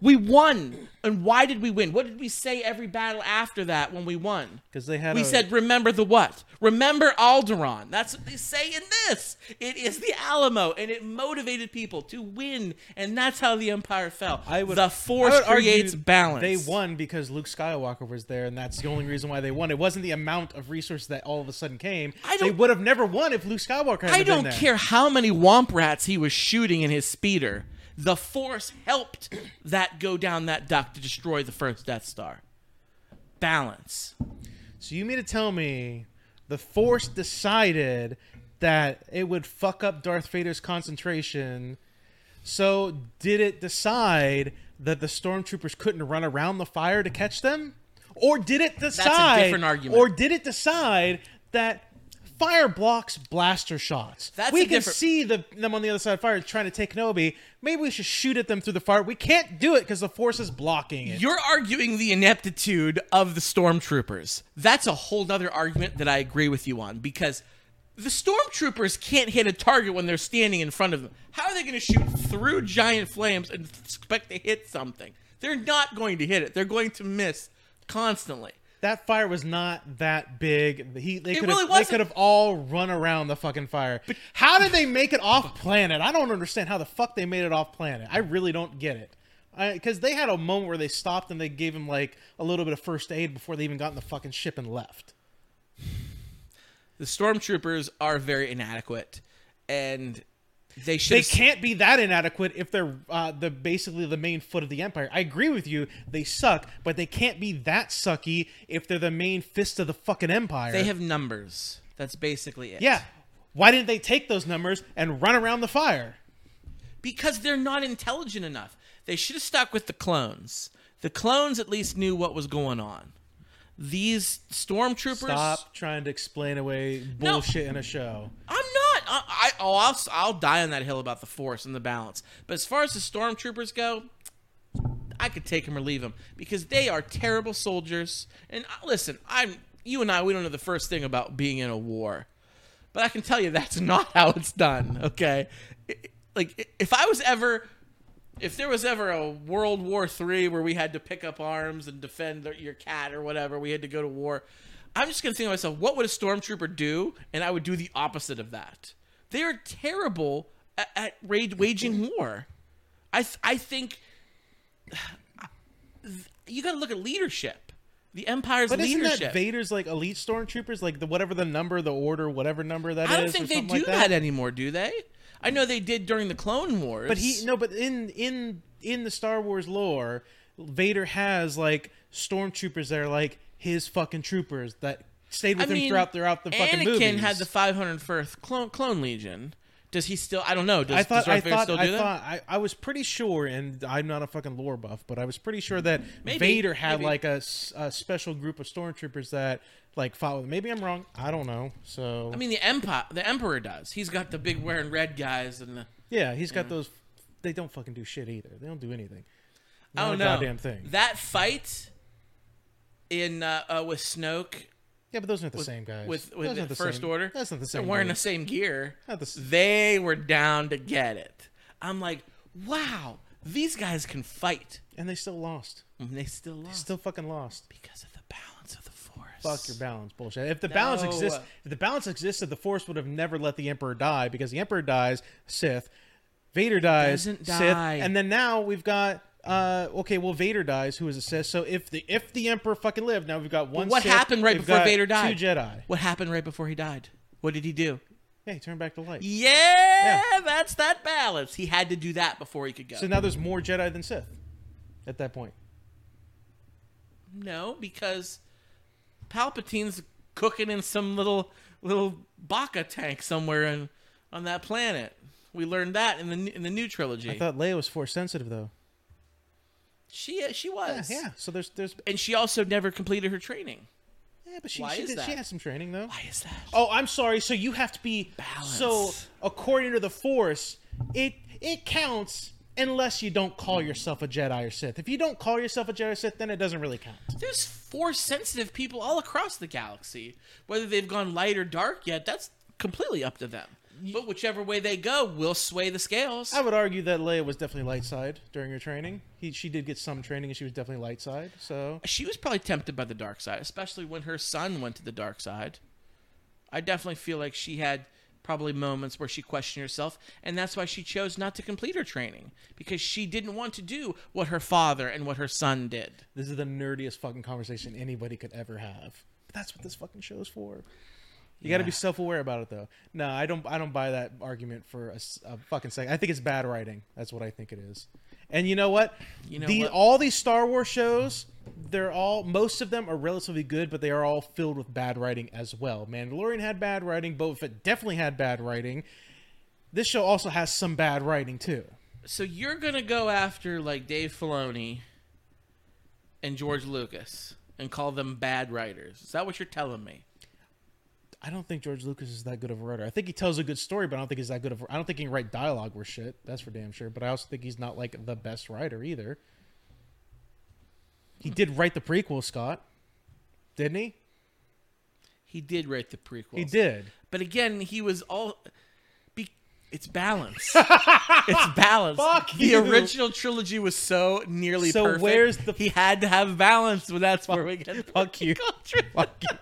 We won. And why did we win? What did we say every battle after that when we won? because they had. We a, said, remember the what? Remember Alderaan. That's what they say in this. It is the Alamo, and it motivated people to win, and that's how the Empire fell. I would, the I Force would creates balance. They won because Luke Skywalker was there, and that's the only reason why they won. It wasn't the amount of resources that all of a sudden came. I They don't- would have never won if Luke Skywalker. Hadn't I don't care how many womp rats he was shooting in his speeder. The Force helped that go down that duct to destroy the first Death Star. Balance. So you mean to tell me the Force decided that it would fuck up Darth Vader's concentration? So did it decide that the stormtroopers couldn't run around the fire to catch them? Or did it decide That's a different argument. Or did it decide that fire blocks blaster shots? That's we can different- see the, them on the other side of fire trying to take Kenobi. Maybe we should shoot at them through the fire. We can't do it because the force is blocking it. You're arguing the ineptitude of the stormtroopers. That's a whole nother argument that I agree with you on because the stormtroopers can't hit a target when they're standing in front of them. How are they going to shoot through giant flames and expect to hit something? They're not going to hit it. They're going to miss constantly. That fire was not that big. He they could really they could have all run around the fucking fire. But how did they make it off planet? I don't understand how the fuck they made it off planet. I really don't get it. Because they had a moment where they stopped and they gave him like a little bit of first aid before they even got in the fucking ship and left. The stormtroopers are very inadequate, and they should. They can't be that inadequate if they're uh, the basically the main foot of the empire. I agree with you. They suck, but they can't be that sucky if they're the main fist of the fucking empire. They have numbers. That's basically it. yeah. Why didn't they take those numbers and run around the fire? because they're not intelligent enough. They should have stuck with the clones. The clones at least knew what was going on. These stormtroopers. Stop trying to explain away No. bullshit in a show. I'm not. I, I oh, I'll, I'll die on that hill about the force and the balance. But as far as the stormtroopers go, I could take them or leave them because they are terrible soldiers. And uh, listen, I'm you and I. We don't know the first thing about being in a war, but I can tell you that's <laughs> not how it's done. Okay, like if I was ever if there was ever a World War Three where we had to pick up arms and defend your cat or whatever, we had to go to war. I'm just gonna think to myself, what would a stormtrooper do? And I would do the opposite of that. They are terrible at, at waging war. I th- I think <sighs> you got to look at leadership. The Empire's But isn't leadership. that Vader's like elite stormtroopers, like the whatever the number, the order, whatever number that is? I don't or think they do like that. anymore, do they? I know they did during the Clone Wars. But he no, but in in in the Star Wars lore, Vader has like stormtroopers that are like his fucking troopers that stayed with I him mean, throughout throughout the fucking Anakin movies. had the 501st Clone, Clone Legion. Does he still? I don't know. Does, I thought does I thought still do I that? thought I, I was pretty sure, and I'm not a fucking lore buff, but I was pretty sure that Maybe, Vader had maybe. like a, a special group of stormtroopers that like fought with. Maybe I'm wrong. I don't know. So I mean, the Empire, the Emperor does. He's got the big wearing red guys and the. yeah, he's got those. They don't fucking do shit either. They don't do anything. I Not don't a know. goddamn thing. That fight in uh, uh, with Snoke Yeah, but those aren't the same guys. with with the, the First same- Order. That's not the same. They're wearing the same gear. The They were down to get it. I'm like, wow, these guys can fight, and they still lost. and they still lost They Still fucking lost. because of the balance of the Force. Fuck your balance bullshit. If the balance No. exists, if the balance existed, the Force would have never let the Emperor die because the Emperor dies, Sith, Vader dies, Sith, die. and then now we've got uh okay, well Vader dies, who is a Sith. So if the if the Emperor fucking lived, now we've got one. what Sith, happened right before Vader died? Two Jedi. What happened right before he died? What did he do? Hey, turn back the light. Yeah, that's that balance. He had to do that before he could go. So now there's more Jedi than Sith. At that point, no, because Palpatine's cooking in some little little bacta tank somewhere in, on that planet. We learned that in the in the new trilogy. I thought Leia was Force sensitive though. She uh, she was. Yeah, so there's there's And she also never completed her training. yeah, but she Why she, is did, she that? had some training though. Why is that? Oh, I'm sorry. So you have to be Balance. so according to the Force, it it counts unless you don't call yourself a Jedi or Sith. If you don't call yourself a Jedi or Sith, then it doesn't really count. There's force sensitive people all across the galaxy. Whether they've gone light or dark yet, that's completely up to them. But whichever way they go will sway the scales. I would argue that Leia was definitely light side during her training. He she did get some training, and she was definitely light side. So she was probably tempted by the dark side, especially when her son went to the dark side. I definitely feel like she had probably moments where she questioned herself, and that's why she chose not to complete her training because she didn't want to do what her father and what her son did. this is the nerdiest fucking conversation anybody could ever have. But that's what this fucking show is for. You got to be self-aware about it, though. No, I don't. I don't buy that argument for a fucking second. I think it's bad writing. That's what I think it is. And you know what? You know the, what? all these Star Wars shows, they're all most of them are relatively good, but they are all filled with bad writing as well. Mandalorian had bad writing. Boba Fett definitely had bad writing. This show also has some bad writing too. So you're gonna go after like Dave Filoni and George Lucas and call them bad writers? Is that what you're telling me? I don't think George Lucas is that good of a writer. I think he tells a good story, but I don't think he's that good of. I don't think he can write dialogue worth shit. That's for damn sure. But I also think he's not like the best writer either. He did write the prequel, Scott, didn't he? He did write the prequel. He did. But again, he was all. Be, it's balance. <laughs> it's balance. Fuck the you. original trilogy was so nearly So perfect. where's the- He had to have balance, but that's where we get. the Fuck you. Fuck <laughs> you.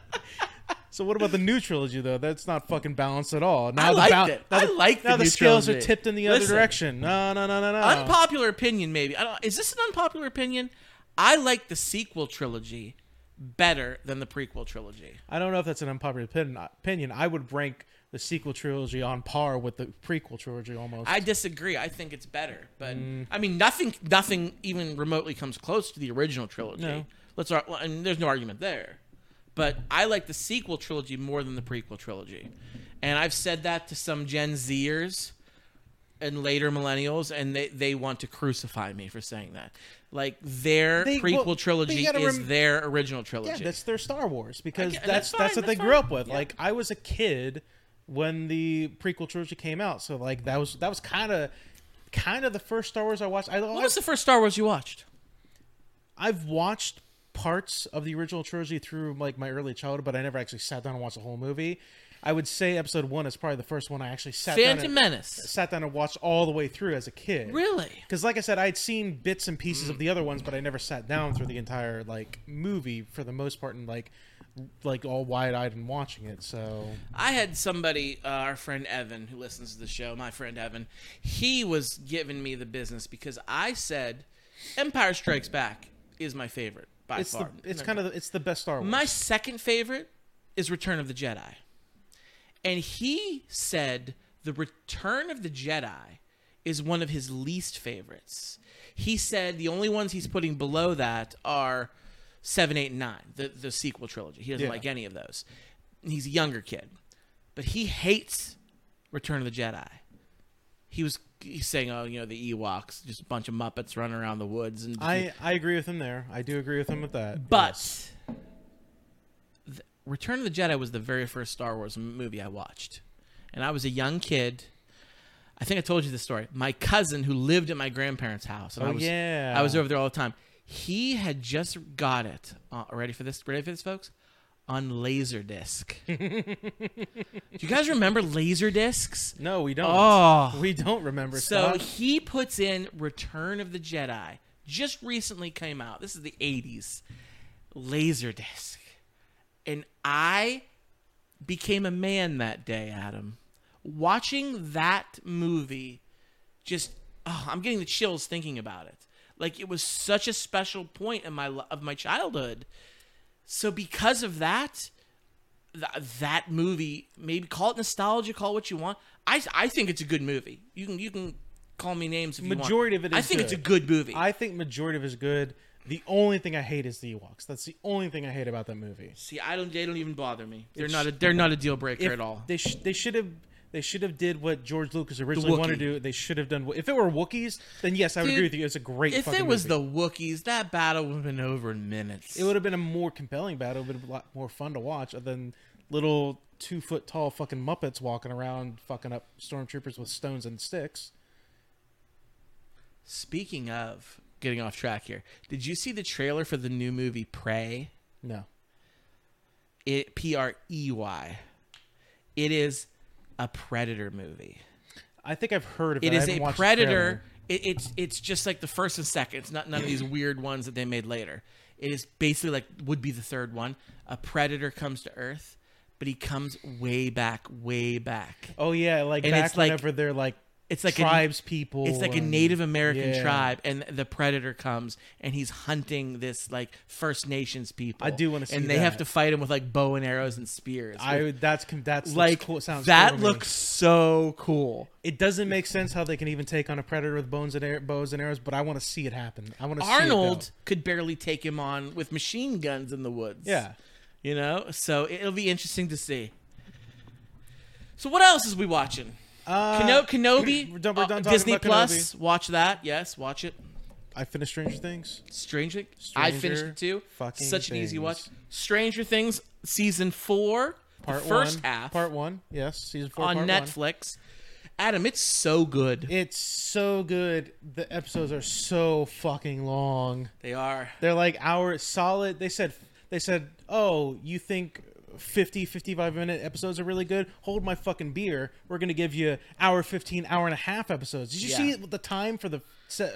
So what about the new trilogy though? That's not fucking balanced at all. Now I the liked bal- it. I the, the now the new scales are tipped in the other Listen. direction. No, no, no, no, no. Unpopular opinion, maybe. I don't, is this an unpopular opinion? I like the sequel trilogy better than the prequel trilogy. I don't know if that's an unpopular opinion. Opinion. I would rank the sequel trilogy on par with the prequel trilogy almost. I disagree. I think it's better, but Mm. I mean, nothing, nothing even remotely comes close to the original trilogy. No. Let's, well, and there's no argument there. But I like the sequel trilogy more than the prequel trilogy, and I've said that to some Gen Zers and later millennials, and they they want to crucify me for saying that. Like their They- prequel well, but you trilogy gotta is rem- their original trilogy. yeah, that's their Star Wars because get- that's that's that's, fine, what they that's grew fine. up with. Yeah. Like I was a kid when the prequel trilogy came out, so like that was that was kind of kind of the first Star Wars I watched. I, what was the first Star Wars you watched? I've watched parts of the original trilogy through like my early childhood, but I never actually sat down and watched the whole movie. I would say episode one is probably the first one I actually sat down Phantom and, Menace. sat down and watched all the way through as a kid. Really? Because, like I said, I'd seen bits and pieces of the other ones, but I never sat down through the entire like movie for the most part, and like, like all wide eyed and watching it. So I had somebody, uh, our friend Evan, who listens to the show, my friend Evan, he was giving me the business because I said Empire Strikes Back is my favorite by it's far. the it's kind of the, it's the best Star Wars. My second favorite is Return of the Jedi. And he said the Return of the Jedi is one of his least favorites. He said the only ones he's putting below that are 7, 8, and 9, the, the sequel trilogy. He doesn't Yeah. like any of those. He's a younger kid. But he hates Return of the Jedi. He was he's saying, oh, you know, the Ewoks, just a bunch of Muppets running around the woods. and I I agree with him there. I do agree with him with that. but Yes. Return of the Jedi was the very first Star Wars movie I watched. And I was a young kid. I think I told you this story. My cousin who lived at my grandparents' house. And Oh, I was, yeah. I was over there all the time. He had just got it. Uh, ready for this? Ready for this, folks? On Laserdisc. <laughs> Do you guys remember Laserdiscs? no, we don't. Oh. we don't remember. So he puts in Return of the Jedi. Just recently came out. This is the 80s. Laserdisc. And I became a man that day, Adam. Watching that movie just oh, I'm getting the chills thinking about it. Like it was such a special point in my of my childhood. So because of that, th- that movie maybe call it nostalgia call it what you want i i think it's a good movie you can you can call me names if you want Majority of it i think it's a good. good movie I think majority of it is good. The only thing I hate is the Ewoks. That's the only thing I hate about that movie. see i don't they don't even bother me they're It's- not a they're not a deal breaker at all They sh- they should have they should have did what George Lucas originally wanted to do. They should have done. If it were Wookiees, then yes, I would Dude, agree with you. It's a great. if it was movie. the wookiees that battle would have been over in minutes it would have been a more compelling battle. It would have been a lot more fun to watch than little two foot tall fucking Muppets walking around fucking up stormtroopers with stones and sticks. speaking of getting off track here did you see the trailer for the new movie prey No. it p-r-e-y it is a predator movie I think I've heard of it. It I a predator. It, it's it's just like the first and second. It's not none of these weird ones that they made later. It is basically like would be the third one. A predator comes to Earth, but he comes way back, way back. Oh yeah, like And back it's like- whenever they're like It's like a, tribes people. it's like a Native American yeah. tribe, and the predator comes and he's hunting this like First Nations people. I do wanna see and they have to fight him with like bow and arrows and spears. I that's that's like cool. Sounds that cool looks so cool. It doesn't make sense how they can even take on a predator with bones and ar- bows and arrows, but I want to see it happen. I want to see Arnold could barely take him on with machine guns in the woods. Yeah. You know? So it'll be interesting to see. So what else is we watching? Uh, Keno- Kenobi, we're done- we're uh, done talking Disney about Plus. Watch that. Yes, watch it. I finished Stranger Things. Stranger. I finished Stranger it too. fucking Such an easy Things. watch. Stranger Things season four, Part the first one, half Part one. Yes, season four. on part one. Netflix. Adam, it's so good. It's so good. The episodes are so fucking long. they are. They're like hour solid. They said they said, "Oh, you think 50 55 minute episodes are really good? Hold my fucking beer. We're going to give you hour 15 hour and a half episodes." Did you Yeah. see the time for the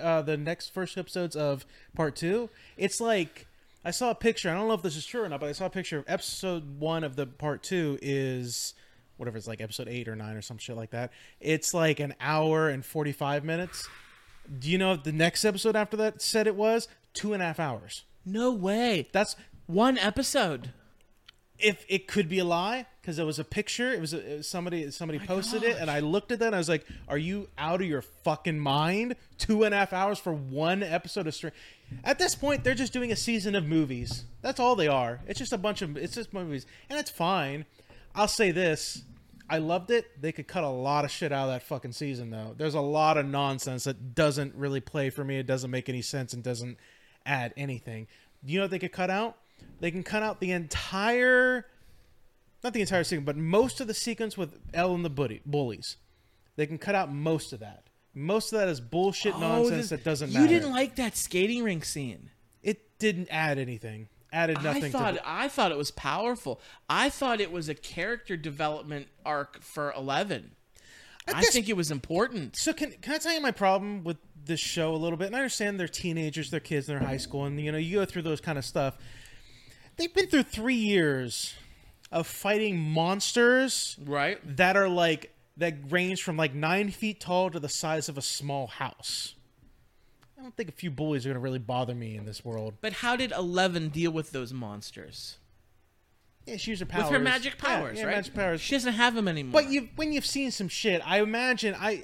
uh, the next first episodes of part 2? It's like I saw a picture. I don't know if this is true or not, but I saw a picture of episode 1 of the part 2 is whatever it's like episode 8 or 9 or some shit like that. It's like an hour and 45 minutes. Do you know the next episode after that said it was two and a half hours? No way. That's One episode. If it could be a lie because it was a picture. It was, a, it was somebody somebody posted it, and I looked at that. and I was like, "Are you out of your fucking mind? Two and a half hours for one episode of String." At this point, they're just doing a season of movies. That's all they are. It's just a bunch of it's just movies, and it's fine. I'll say this. I loved it. They could cut a lot of shit out of that fucking season, though. There's a lot of nonsense that doesn't really play for me. It doesn't make any sense and doesn't add anything. You know what they could cut out? They can cut out the entire, not the entire sequence, but most of the sequence with L and the buddy, bullies. They can cut out most of that. Most of that is bullshit oh, nonsense Oh, the- that doesn't You matter. You didn't like that skating rink scene. it didn't add anything. added nothing I thought I thought it was powerful. I thought it was a character development arc for Eleven. I, guess- think it was important. So can can I tell you my problem with this show a little bit? And I understand they're teenagers, they're kids, they're high school, and you know you go through those kind of stuff. They've been through three years of fighting monsters Right? that are like that range from like nine feet tall to the size of a small house. I don't think a few bullies are going to really bother me in this world. But how did Eleven deal with those monsters? Yeah, she used her powers With her magic Yeah, powers, yeah, right? Magic powers. She doesn't have them anymore. But you, when you've seen some shit, I imagine I,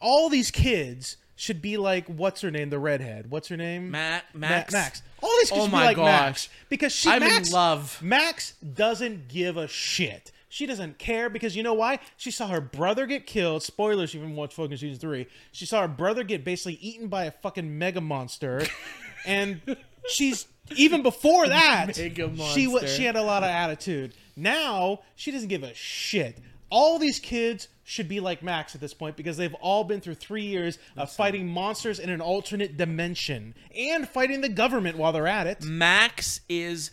all these kids should be like what's her name, the redhead. What's her name? Matt, Ma- Max, Max. All these kids Oh should be like gosh. Max because she. I'm in Max, love. Max doesn't give a shit. She doesn't care because you know why? She saw her brother get killed. Spoilers, you haven't watched fucking season three. She saw her brother get basically eaten by a fucking mega monster, <laughs> and she's even before that. Mega She was she had a lot of attitude. Now she doesn't give a shit. All these kids should be like Max at this point because they've all been through three years of fighting monsters in an alternate dimension and fighting the government while they're at it. Max is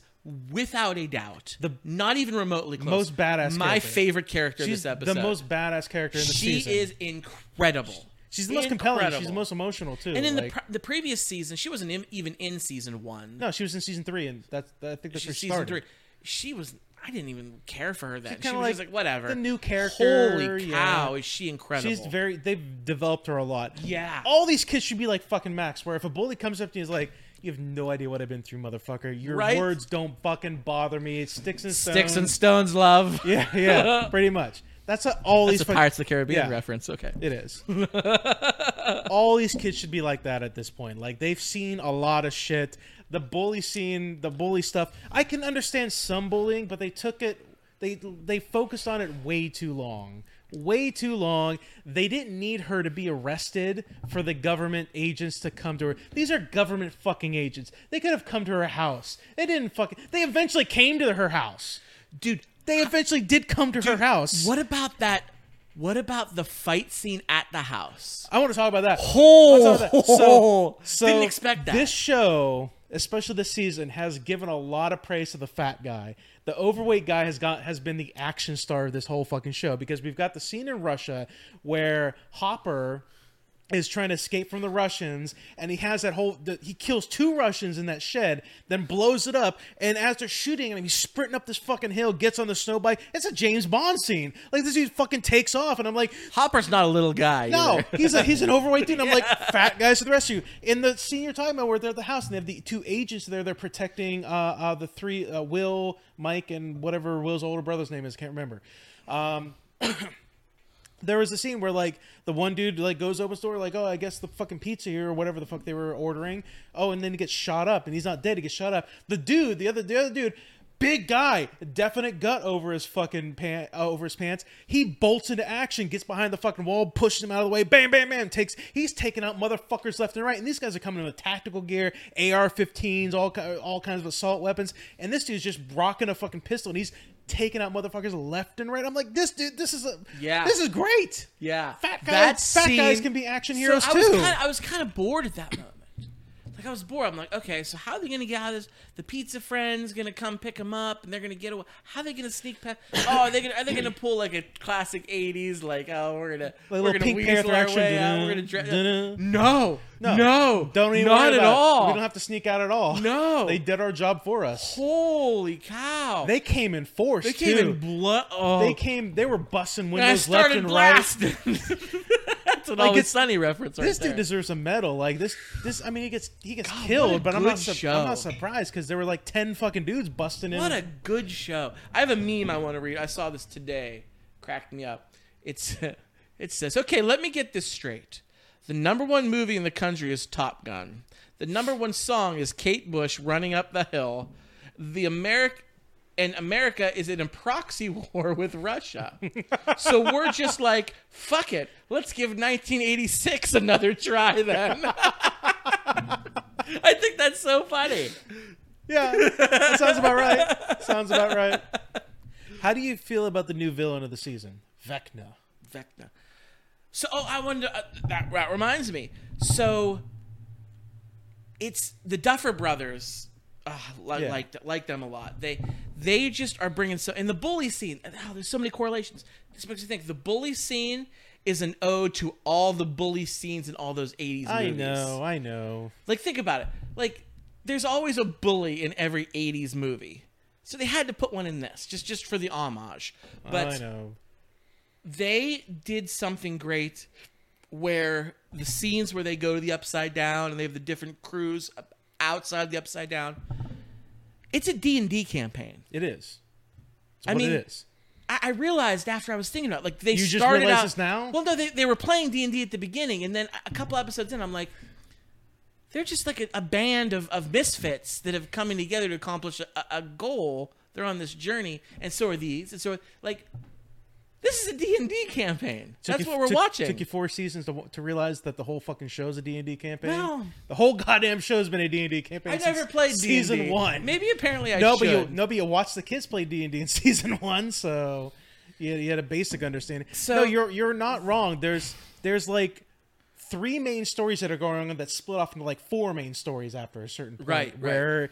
without a doubt The not even remotely close. most badass My character. favorite character She's this episode. the most badass character in the she season. is incredible. She's the most compelling. She's the most emotional too. And in the pre- the previous season, she wasn't in, even in season one. no, she was in season three, and that's I think that's where She's she season started. three. She was. I didn't even care for her then. She was like just like whatever. the new character, Holy yeah. cow, is she incredible? She's very. They've developed her a lot. Yeah. All these kids should be like fucking Max. Where if a bully comes up to you, and is like, "You have no idea what I've been through, motherfucker. Your Right? words don't fucking bother me. Sticks and stones. sticks and stones, love. <laughs> Yeah, yeah, <laughs> pretty much. That's what all That's these a fuck- Pirates of the Caribbean Yeah. reference. Okay. It is. <laughs> All these kids should be like that at this point. Like they've seen a lot of shit. The bully scene, the bully stuff. I can understand some bullying, but they took it. They they focused on it way too long. Way too long. They didn't need her to be arrested for the government agents to come to her. These are government fucking agents. They could have come to her house. They didn't fucking. They eventually came to her house, Dude, They eventually did come to her house. what about that? What about the fight scene at the house? I want to talk about that. Oh, talk about that. So, so didn't expect that. This show, especially this season, has given a lot of praise to the fat guy. The overweight guy has got has been the action star of this whole fucking show because we've got the scene in Russia where Hopper is trying to escape from the Russians, and he has that whole. The, he kills two Russians in that shed, then blows it up. And as they're shooting him, he's sprinting up this fucking hill, gets on the snow bike. It's a James Bond scene. Like this dude fucking takes off, and I'm like, Hopper's not a little guy. no, either. <laughs> he's a, he's an overweight dude. I'm <laughs> like fat guys to the rescue. In the scene you're talking about, where they're at the house and they have the two agents there, they're protecting uh, uh, the three uh, Will, Mike, and whatever Will's older brother's name is. Can't remember. Um, <clears throat> there was a scene where like the one dude like goes open store like oh I guess the fucking pizza here or whatever the fuck they were ordering. Oh, and then he gets shot up and he's not dead. He gets shot up. The dude, the other the other dude. Big guy, definite gut over his fucking pant, uh, over his pants. He bolts into action, gets behind the fucking wall, pushes him out of the way. Bam, bam, bam. Takes. He's taking out motherfuckers left and right. And these guys are coming in with tactical gear, AR-15s, all all kinds of assault weapons. And this dude's just rocking a fucking pistol, and he's taking out motherfuckers left and right. I'm like, this dude, this is a, Yeah. this is great. Yeah, Fat guys, That fat guys can be action So heroes I was too. Kinda, I was kind of bored at that moment. Like I was bored. I'm like, okay, so how are they gonna get out of this? The pizza friend's gonna come pick them up, and they're gonna get away. How are they gonna sneak past? Oh, are they gonna are they gonna pull like a classic '80s like oh we're gonna Like we're little gonna Pink weasel Panther our action. way out. We're gonna dra- no No. no Don't even not at it. all. We don't have to sneak out at all. No. they did our job for us. Holy cow! They came in force. They came too. in blood. Oh, They came. They were busting and windows left started and right. <laughs> That's an Like, Always Sunny reference right This there. dude deserves a medal. Like this. This. I mean, he gets he gets God, killed, but I'm not. Su- I'm not surprised because there were like ten fucking dudes busting in. What a good show! I have a meme I want to read. I saw this today, cracked me up. It's <laughs> it says, "Okay, let me get this straight. The number one movie in the country is Top Gun. The number one song is Kate Bush running up the hill. The America and America is in a proxy <laughs> war with Russia. so we're just like, fuck it. Let's give 1986 another try then." <laughs> I think that's so funny. yeah, that sounds about right. Sounds about right. How do you feel about the new villain of the season, Vecna? Vecna. So, oh, I wonder. Uh, that, that reminds me. So, it's the Duffer Brothers ah, li- Yeah. like like them a lot. They they just are bringing so in the bully scene. Oh, there's so many correlations. This makes me think the bully scene is an ode to all the bully scenes in all those 80s I movies. know, I know. Like think about it. Like there's always a bully in every 80s movie. So they had to put one in this just just for the homage. But I know. they did something great where the scenes where they go to the upside down and they have the different crews outside the upside down it's a d&d campaign It is. It's I mean, it is. I, I realized after i was thinking about it, like they You just started realized out this now? well no they, they were playing d&d at the beginning and then a couple episodes in i'm like they're just like a, a band of, of misfits that have coming together to accomplish a, a goal they're on this journey and so are these and so like this is a d&d campaign that's you- what we're took- watching Took you four seasons to, to realize that the whole fucking show's a D&D campaign? Well- the whole goddamn show's been a D&D campaign I never played season D&D. one. Maybe apparently I no, should. but you no, but you watched the kids play D and D in <laughs> season one, so you, you had a basic understanding. So- no, you're you're not wrong. There's there's like three main stories that are going on that split off into like four main stories after a certain point. Right, right.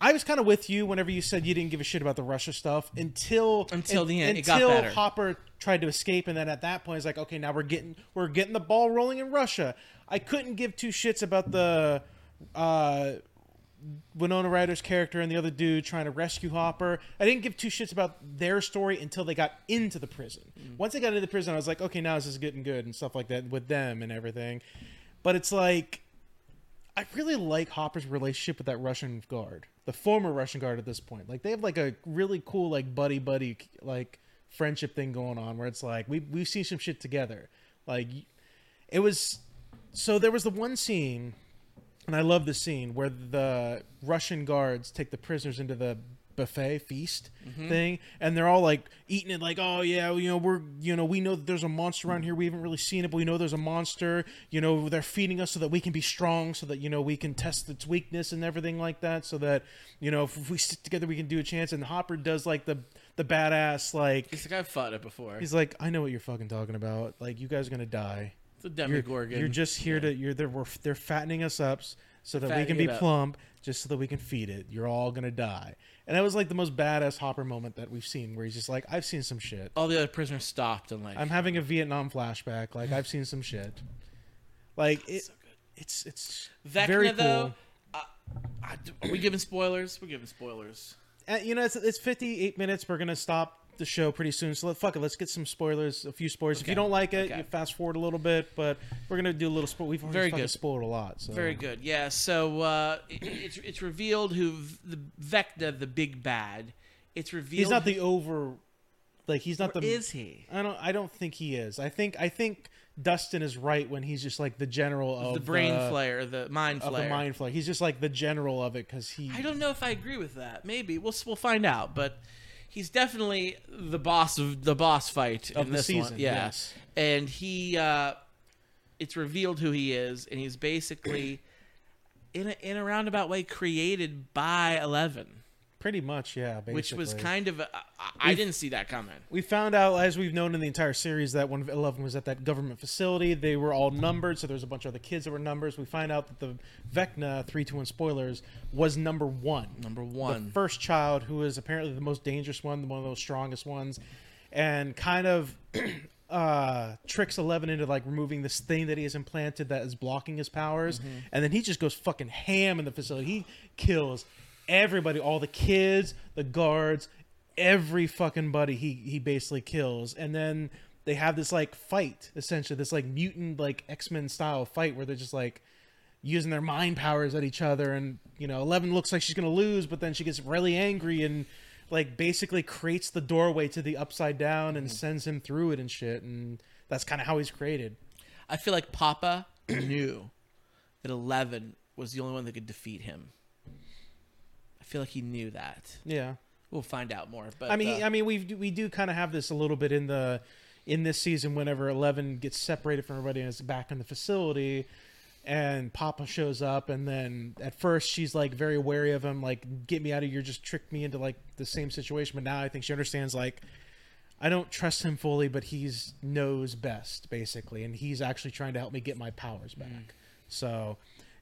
I was kind of with you whenever you said you didn't give a shit about the Russia stuff until Until the end. It Until got better. Hopper tried to escape, and then at that point, it's like, okay, now we're getting we're getting the ball rolling in Russia. I couldn't give two shits about the. Uh, Winona Ryder's character and the other dude trying to rescue Hopper. I didn't give two shits about their story until they got into the prison. Once they got into the prison, I was like, okay, now this is getting good and stuff like that with them and everything. But it's like, I really like Hopper's relationship with that Russian guard, the former Russian guard at this point. Like they have like a really cool like buddy buddy like friendship thing going on where it's like we we've seen some shit together. Like it was so there was the one scene and I love this scene where the Russian guards take the prisoners into the buffet feast mm-hmm. thing, and they're all like eating it, like, "Oh yeah, you know, we're, you know, we know that there's a monster around here. We haven't really seen it, but we know there's a monster. You know, they're feeding us so that we can be strong, so that you know we can test its weakness and everything like that. So that you know, if we stick together, we can do a chance." And Hopper does like the the badass, like He's like, I've fought it before. he's like, "I know what you're fucking talking about. Like, you guys are gonna die." It's a You're, you're just here to you're there. We're, they're fattening us up so that we can be plump, just so that we can feed it. You're all gonna die, and that was like the most badass Hopper moment that we've seen, where he's just like, "I've seen some shit. all the other prisoners stopped and like, I'm having a Vietnam flashback. Like I've seen some shit. Like it, so good. it's it's Vecna very cool. though. Uh, I, are we giving spoilers? We're giving spoilers. Uh, you know, it's it's 58 minutes. We're gonna stop the show pretty soon. So let, fuck it. Let's get some spoilers. A few spoilers. If you don't like it, Okay. you fast forward a little bit. But we're gonna do a little spoil. We've already Very good. spoiled a lot. So Very good. Yeah. So uh, it, it's it's revealed who the Vecna, the big bad. It's revealed. He's not the over. Like he's not the. is he? I don't. I don't think he is. I think. I think Dustin is right when he's just like the general of the brain the, flayer, the mind of flayer. the mind flayer. He's just like the general of it because he. I don't know if I agree with that. Maybe we'll we'll find out. But he's definitely the boss of the boss fight Of in the this season, one. Yeah, yes. and he uh, it's revealed who he is, and he's basically in a, in a roundabout way created by Eleven, Pretty much, yeah. Basically. which was kind of a, I, I didn't see that coming. We found out, as we've known in the entire series, that when Eleven was at that government facility, they were all numbered. So there's a bunch of other kids that were numbers. We find out that the Vecna three two one spoilers was number one. Number the first child, who is apparently the most dangerous one, one of those strongest ones, and kind of <clears throat> uh, tricks Eleven into like removing this thing that he has implanted that is blocking his powers, Mm-hmm. and then he just goes fucking ham in the facility. He kills everybody, all the kids, the guards, every fucking buddy. He he basically kills, and then they have this like fight, essentially this like mutant like X Men style fight where they're just like using their mind powers at each other and you know 11 looks like she's gonna lose but then she gets really angry and like basically creates the doorway to the upside down and mm-hmm. sends him through it and shit and that's kind of how he's created I feel like Papa <clears throat> knew that Eleven was the only one that could defeat him. Feel like he knew that. yeah We'll find out more. But i mean uh, i mean we we do kind of have this a little bit in the in this season whenever 11 gets separated from everybody and is back in the facility and papa shows up and then at first she's like very wary of him like get me out of here just tricked me into like the same situation but now i think she understands like I don't trust him fully, but he's knows best basically, and he's actually trying to help me get my powers back. So,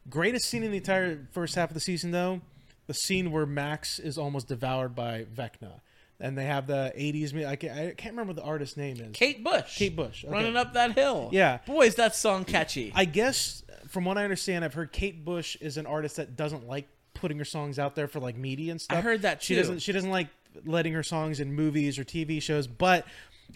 greatest scene in the entire first half of the season, though, the scene where Max is almost devoured by Vecna, and they have the '80s. mu- I can't, I can't remember what the artist's name is. Kate Bush. Kate Bush, okay. Running up that hill. Yeah. Boy, is that song catchy. I guess from what I understand, I've heard Kate Bush is an artist that doesn't like putting her songs out there for like media and stuff. I heard that She doesn't. She doesn't like letting her songs in movies or TV shows. But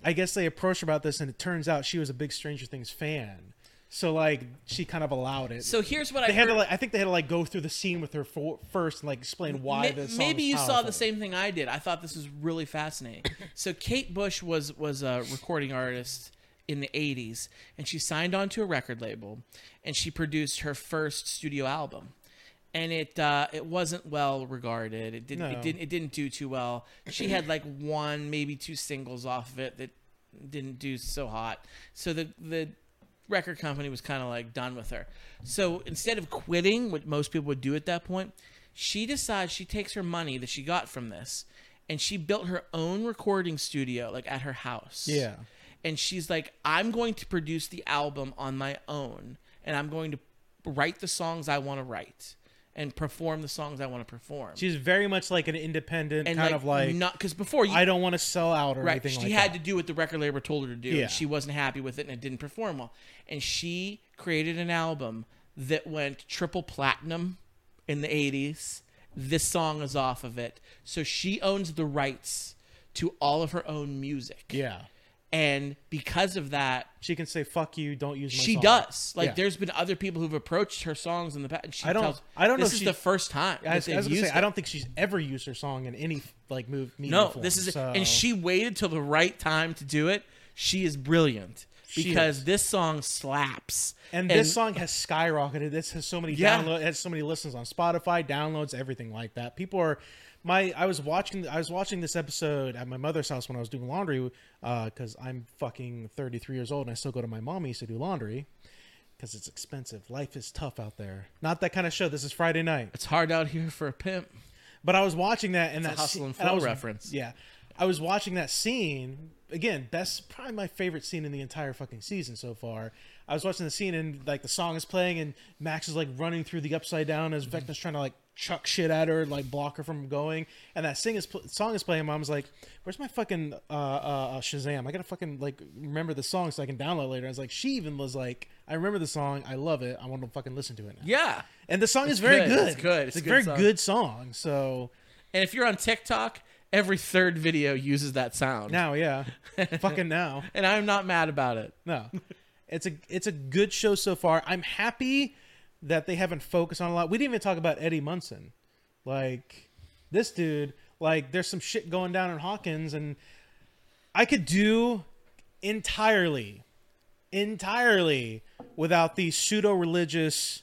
I guess they approached her about this, and it turns out she was a big Stranger Things fan. So like she kind of allowed it. so here's what I had heard. to like. I think they had to like go through the scene with her for, first and like explain why the song maybe you saw the same thing I did. I thought this was really fascinating. <coughs> so Kate Bush was was a recording artist in the 80s and she signed on to a record label and she produced her first studio album. And it uh, it wasn't well regarded. It didn't No. it didn't it didn't do too well. She had like one maybe two singles off of it that didn't do so hot. So the the record company was kind of like done with her. So instead of quitting, what most people would do at that point, she decides she takes her money that she got from this and she built her own recording studio like at her house. Yeah. And she's like, I'm going to produce the album on my own and I'm going to write the songs I want to write and perform the songs I want to perform. She's very much like an independent and kind of like. not because before you I don't want to sell out or anything. right anything she like had that. to do what the record label told her to do Yeah. and she wasn't happy with it and it didn't perform well and she created an album that went triple platinum in the 80s this song is off of it so she owns the rights to all of her own music Yeah. And because of that She can say "fuck you," don't use my she song. does like Yeah. there's been other people who've approached her songs in the past and she I don't- tells, I don't know this if is she- the first time I that was, I they've was gonna used say, it. I don't think she's ever used her song in any like move. No, this is so- and she waited till the right time to do it. She is brilliant She because is. this song slaps. And this song has skyrocketed. This has so many Yeah. downloads, has so many listens on Spotify, downloads, everything like that. People are my. I was watching. I was watching this episode at my mother's house when I was doing laundry uh, because I'm fucking 33 years old and I still go to my mommy's to do laundry because it's expensive. Life is tough out there. Not that kind of show. This is Friday night. It's hard out here for a pimp. But I was watching that and a that Hustle and Flow was- reference. Yeah, I was watching that scene again. Best, probably my favorite scene in the entire fucking season so far. I was watching the scene and like the song is playing and Max is like running through the upside down as Vecna's trying to like chuck shit at her, like block her from going. And that sing is pl- song is playing. And mom's like, "Where's my fucking uh, uh, uh, Shazam? I gotta fucking like remember the song so I can download later." I was like, she even was like, "I remember the song. I love it. I want to fucking listen to it now." Yeah. And the song is very good. good. It's good. It's It's, a a good very song. good song. So And if you're on TikTok, every third video uses that sound. now, yeah, <laughs> fucking now. and I'm not mad about it. No, <laughs> it's a it's a good show so far. I'm happy that they haven't focused on a lot. We didn't even talk about Eddie Munson. Like this dude, like there's some shit going down in Hawkins, and I could do entirely, entirely without these pseudo religious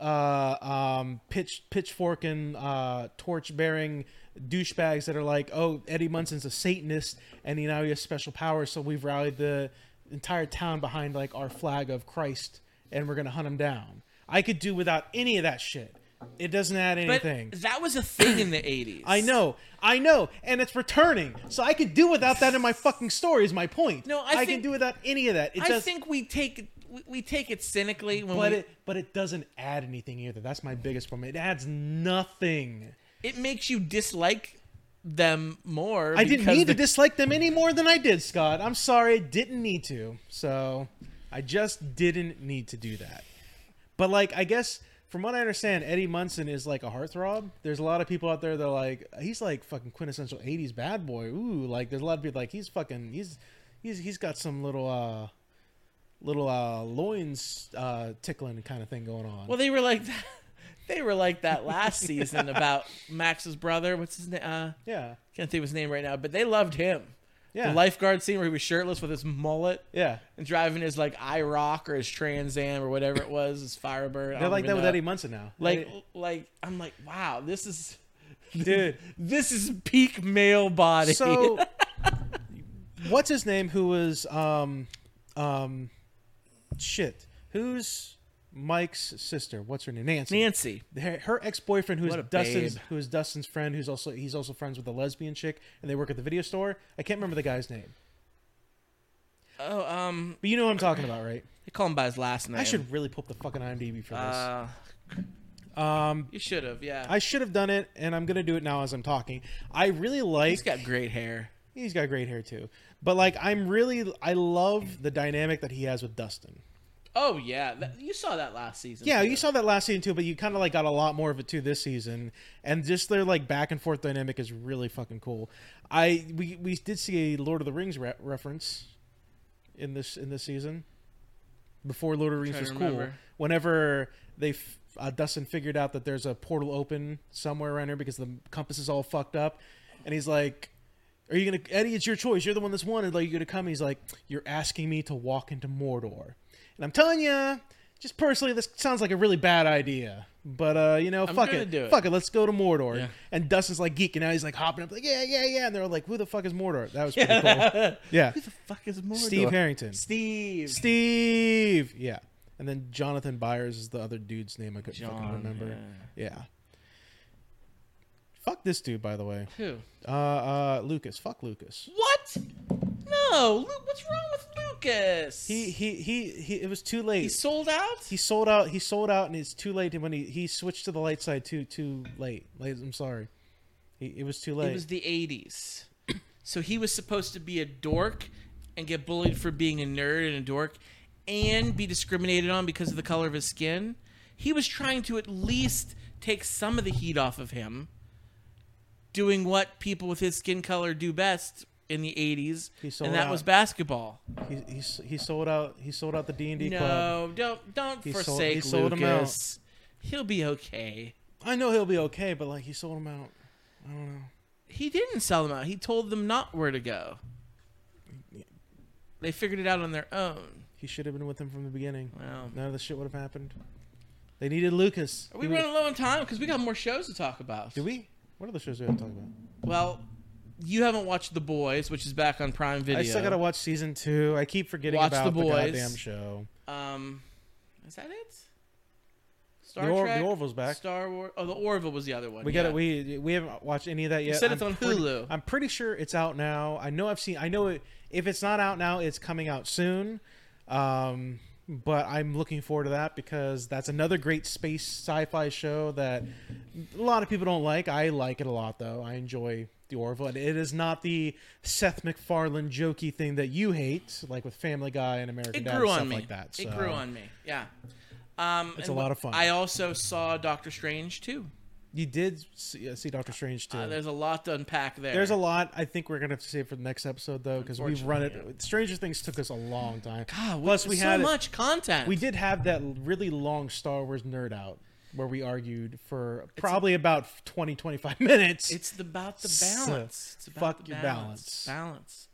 uh um pitch pitchfork and uh torch bearing douchebags that are like oh eddie munson's a satanist and he now he has special powers so we've rallied the entire town behind like our flag of christ and we're gonna hunt him down. I could do without any of that shit. It doesn't add But anything. that was a thing in the <clears throat> 80s. i know. I know. And it's returning. So i could do without that in my fucking story is my point. No, I can think- do without any of that. It I just think we take it we, take it cynically when but we, it but it doesn't add anything either. That's my biggest problem it adds nothing. It makes you dislike them more. I didn't need to dislike them any more than I did, Scott. I'm sorry, I didn't need to. So I just didn't need to do that. But like, I guess from what I understand, Eddie Munson is like a heartthrob. There's a lot of people out there that are like, he's like fucking quintessential '80s bad boy. Ooh, like there's a lot of people like he's fucking he's he's he's got some little uh little uh loins uh tickling kind of thing going on. Well, they were like that. <laughs> They were like that last season about Max's brother. What's his name? Uh, yeah, can't think of his name right now, but they loved him. yeah, The lifeguard scene where he was shirtless with his mullet yeah. and driving his like IROC or his Trans Am or whatever it was, his Firebird. I They're like that with. Eddie Munson now. Like, Eddie- like I'm like, wow, this is <laughs> dude. this is peak male body. So, <laughs> what's his name? Who was um, um, shit? Who's Mike's sister? What's her name? Nancy. Nancy. Her, her ex-boyfriend, who's Dustin's, who is Dustin's friend, who's also he's also friends with a lesbian chick, and they work at the video store. I can't remember the guy's name, Oh, um, but you know what I'm talking about, right? they call him by his last name. I should really pull up the fucking IMDb for this. Uh, Um, You should have, yeah. I should have done it, and I'm gonna do it now as I'm talking. I really like. He's got great hair. He's got great hair too, but like I'm really I love the dynamic that he has with Dustin. Oh yeah, that, you saw that last season. Yeah, too. you saw that last season too, but you kind of like got a lot more of it too this season, and just their like back and forth dynamic is really fucking cool. I we we did see a Lord of the Rings re- reference in this in this season. Before Lord of the Rings was cool, whenever they f- uh, Dustin figured out that there's a portal open somewhere around here because the compass is all fucked up, and he's like. Are you gonna Eddie? It's your choice. You're the one that's wanted. Like you're gonna come. He's like, you're asking me to walk into Mordor, and I'm telling you, just personally, this sounds like a really bad idea. But uh, you know, I'm fuck it, do it. fuck it. Let's go to Mordor. Yeah. And Dustin's like geeking out. He's like hopping up, like yeah, yeah, yeah. And they're like, who the fuck is Mordor? That was pretty cool. <laughs> Yeah, Who the fuck is Mordor? Steve Harrington. Steve. Steve. Yeah. And then Jonathan Byers is the other dude's name I couldn't fucking John, remember. Yeah. Fuck this dude, by the way. Who? Uh, uh, Lucas. Fuck Lucas. What? No. Lu- What's wrong with Lucas? He, he, he, he. It was too late. he sold out. he sold out. He sold out, and it's too late. When he he switched to the light side, too too late. Late, I'm sorry. He, it was too late. It was the '80s, <clears throat> so he was supposed to be a dork and get bullied for being a nerd and a dork, and be discriminated on because of the color of his skin. He was trying to at least take some of the heat off of him, doing what people with his skin color do best in the '80s, He sold and that out. was basketball. he, he he sold out. He sold out the D and D club. No, don't don't He sold- forsake he sold him out. Lucas. He'll be okay. I know he'll be okay, but like he sold him out. I don't know. He didn't sell them out. He told them not where to go. They figured it out on their own. He should have been with them from the beginning. Well, None of this shit would have happened. They needed Lucas. are we He running low on time? Because we got more shows to talk about. Do we? What other shows do we have to talk about? Well, you haven't watched The Boys, which is back on Prime Video. I still gotta watch season two. I keep forgetting Watch about The the, Boys. goddamn show. Um, is that it? Star The, Or- Trek. the Orville's back. Star Wars. Oh, the Orville was the other one. We yeah. got it. We we haven't watched any of that yet. said it's I'm on pretty- Hulu. I'm pretty sure it's out now. I know I've seen. I know it, if it's not out now, it's coming out soon. Um, but I'm looking forward to that because that's another great space sci-fi show that a lot of people don't like. I like it a lot though. I enjoy the Orville, and it is not the Seth MacFarlane jokey thing that you hate, like with Family Guy and American It Dad grew and on stuff me. like that. It grew on me. Yeah. Um, It's a lot of fun. I also saw Doctor Strange too. You did see, uh, see Doctor Strange too. Uh, there's a lot to unpack there. There's a lot. I think we're gonna have to save for the next episode though, because we've run it. Unfortunately, Stranger Things took us a long time. God, Plus, we so had much content. We did have that really long Star Wars nerd out where we argued for probably about 20, 25 <laughs> minutes. It's about the balance. It's about fuck the your balance. Balance.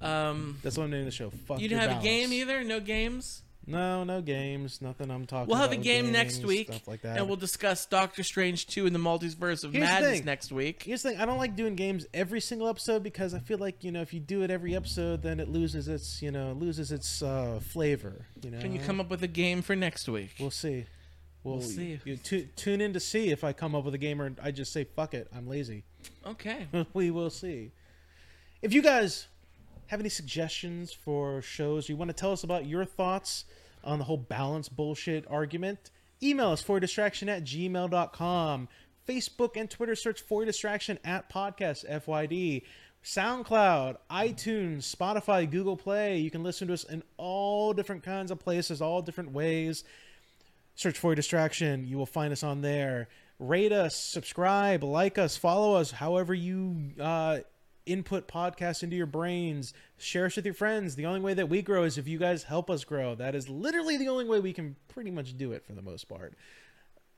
Um, That's what I'm naming the show. Fuck you didn't have balance. a game either. No games. No, no games. Nothing. I'm talking. About. We'll have a game next week, Stuff like that. and we'll discuss Doctor Strange two and the Multiverse of Here's Madness next week. Here's the thing. I don't like doing games every single episode because I feel like you know if you do it every episode, then it loses its you know loses its uh, flavor. You know. Can you come up with a game for next week? We'll see. We'll, We'll see. You, tu- tune in to see if I come up with a game or I just say fuck it. I'm lazy. Okay. <laughs> we will see. If you guys have any suggestions for shows you want to tell us about your thoughts on the whole balance bullshit argument, email us for distraction at gmail.com. Facebook and Twitter search for distraction at podcast FYD. SoundCloud, iTunes, Spotify, Google Play. You can listen to us in all different kinds of places, all different ways search for distraction you will find us on there rate us subscribe like us follow us however you uh, input podcasts into your brains share us with your friends the only way that we grow is if you guys help us grow that is literally the only way we can pretty much do it for the most part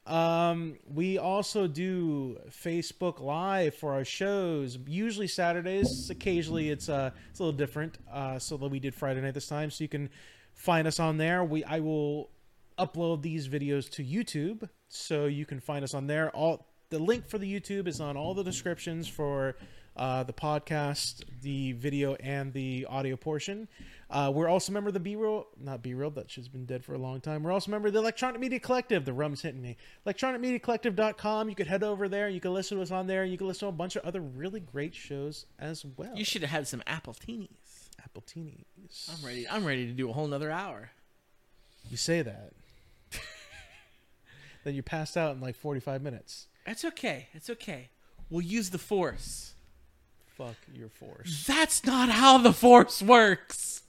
um, we also do Facebook Live for our shows. Usually Saturdays. Occasionally it's uh it's a little different. Uh, so that we did Friday night this time. So you can find us on there. We I will upload these videos to YouTube, so you can find us on there. All the link for the YouTube is on all the descriptions for uh, the podcast, the video, and the audio portion. Uh, we're also a member of the B Real, not B Real, that shit's been dead for a long time. We're also a member of the Electronic Media Collective. The rum's hitting me. ElectronicMediaCollective.com. You could head over there. You can listen to us on there. You can listen to a bunch of other really great shows as well. You should have had some appletinis. Apple Teenies. I'm ready. I'm ready to do a whole nother hour. You say that then you passed out in like 45 minutes. It's okay. It's okay. We'll use the force. Fuck your force. That's not how the force works.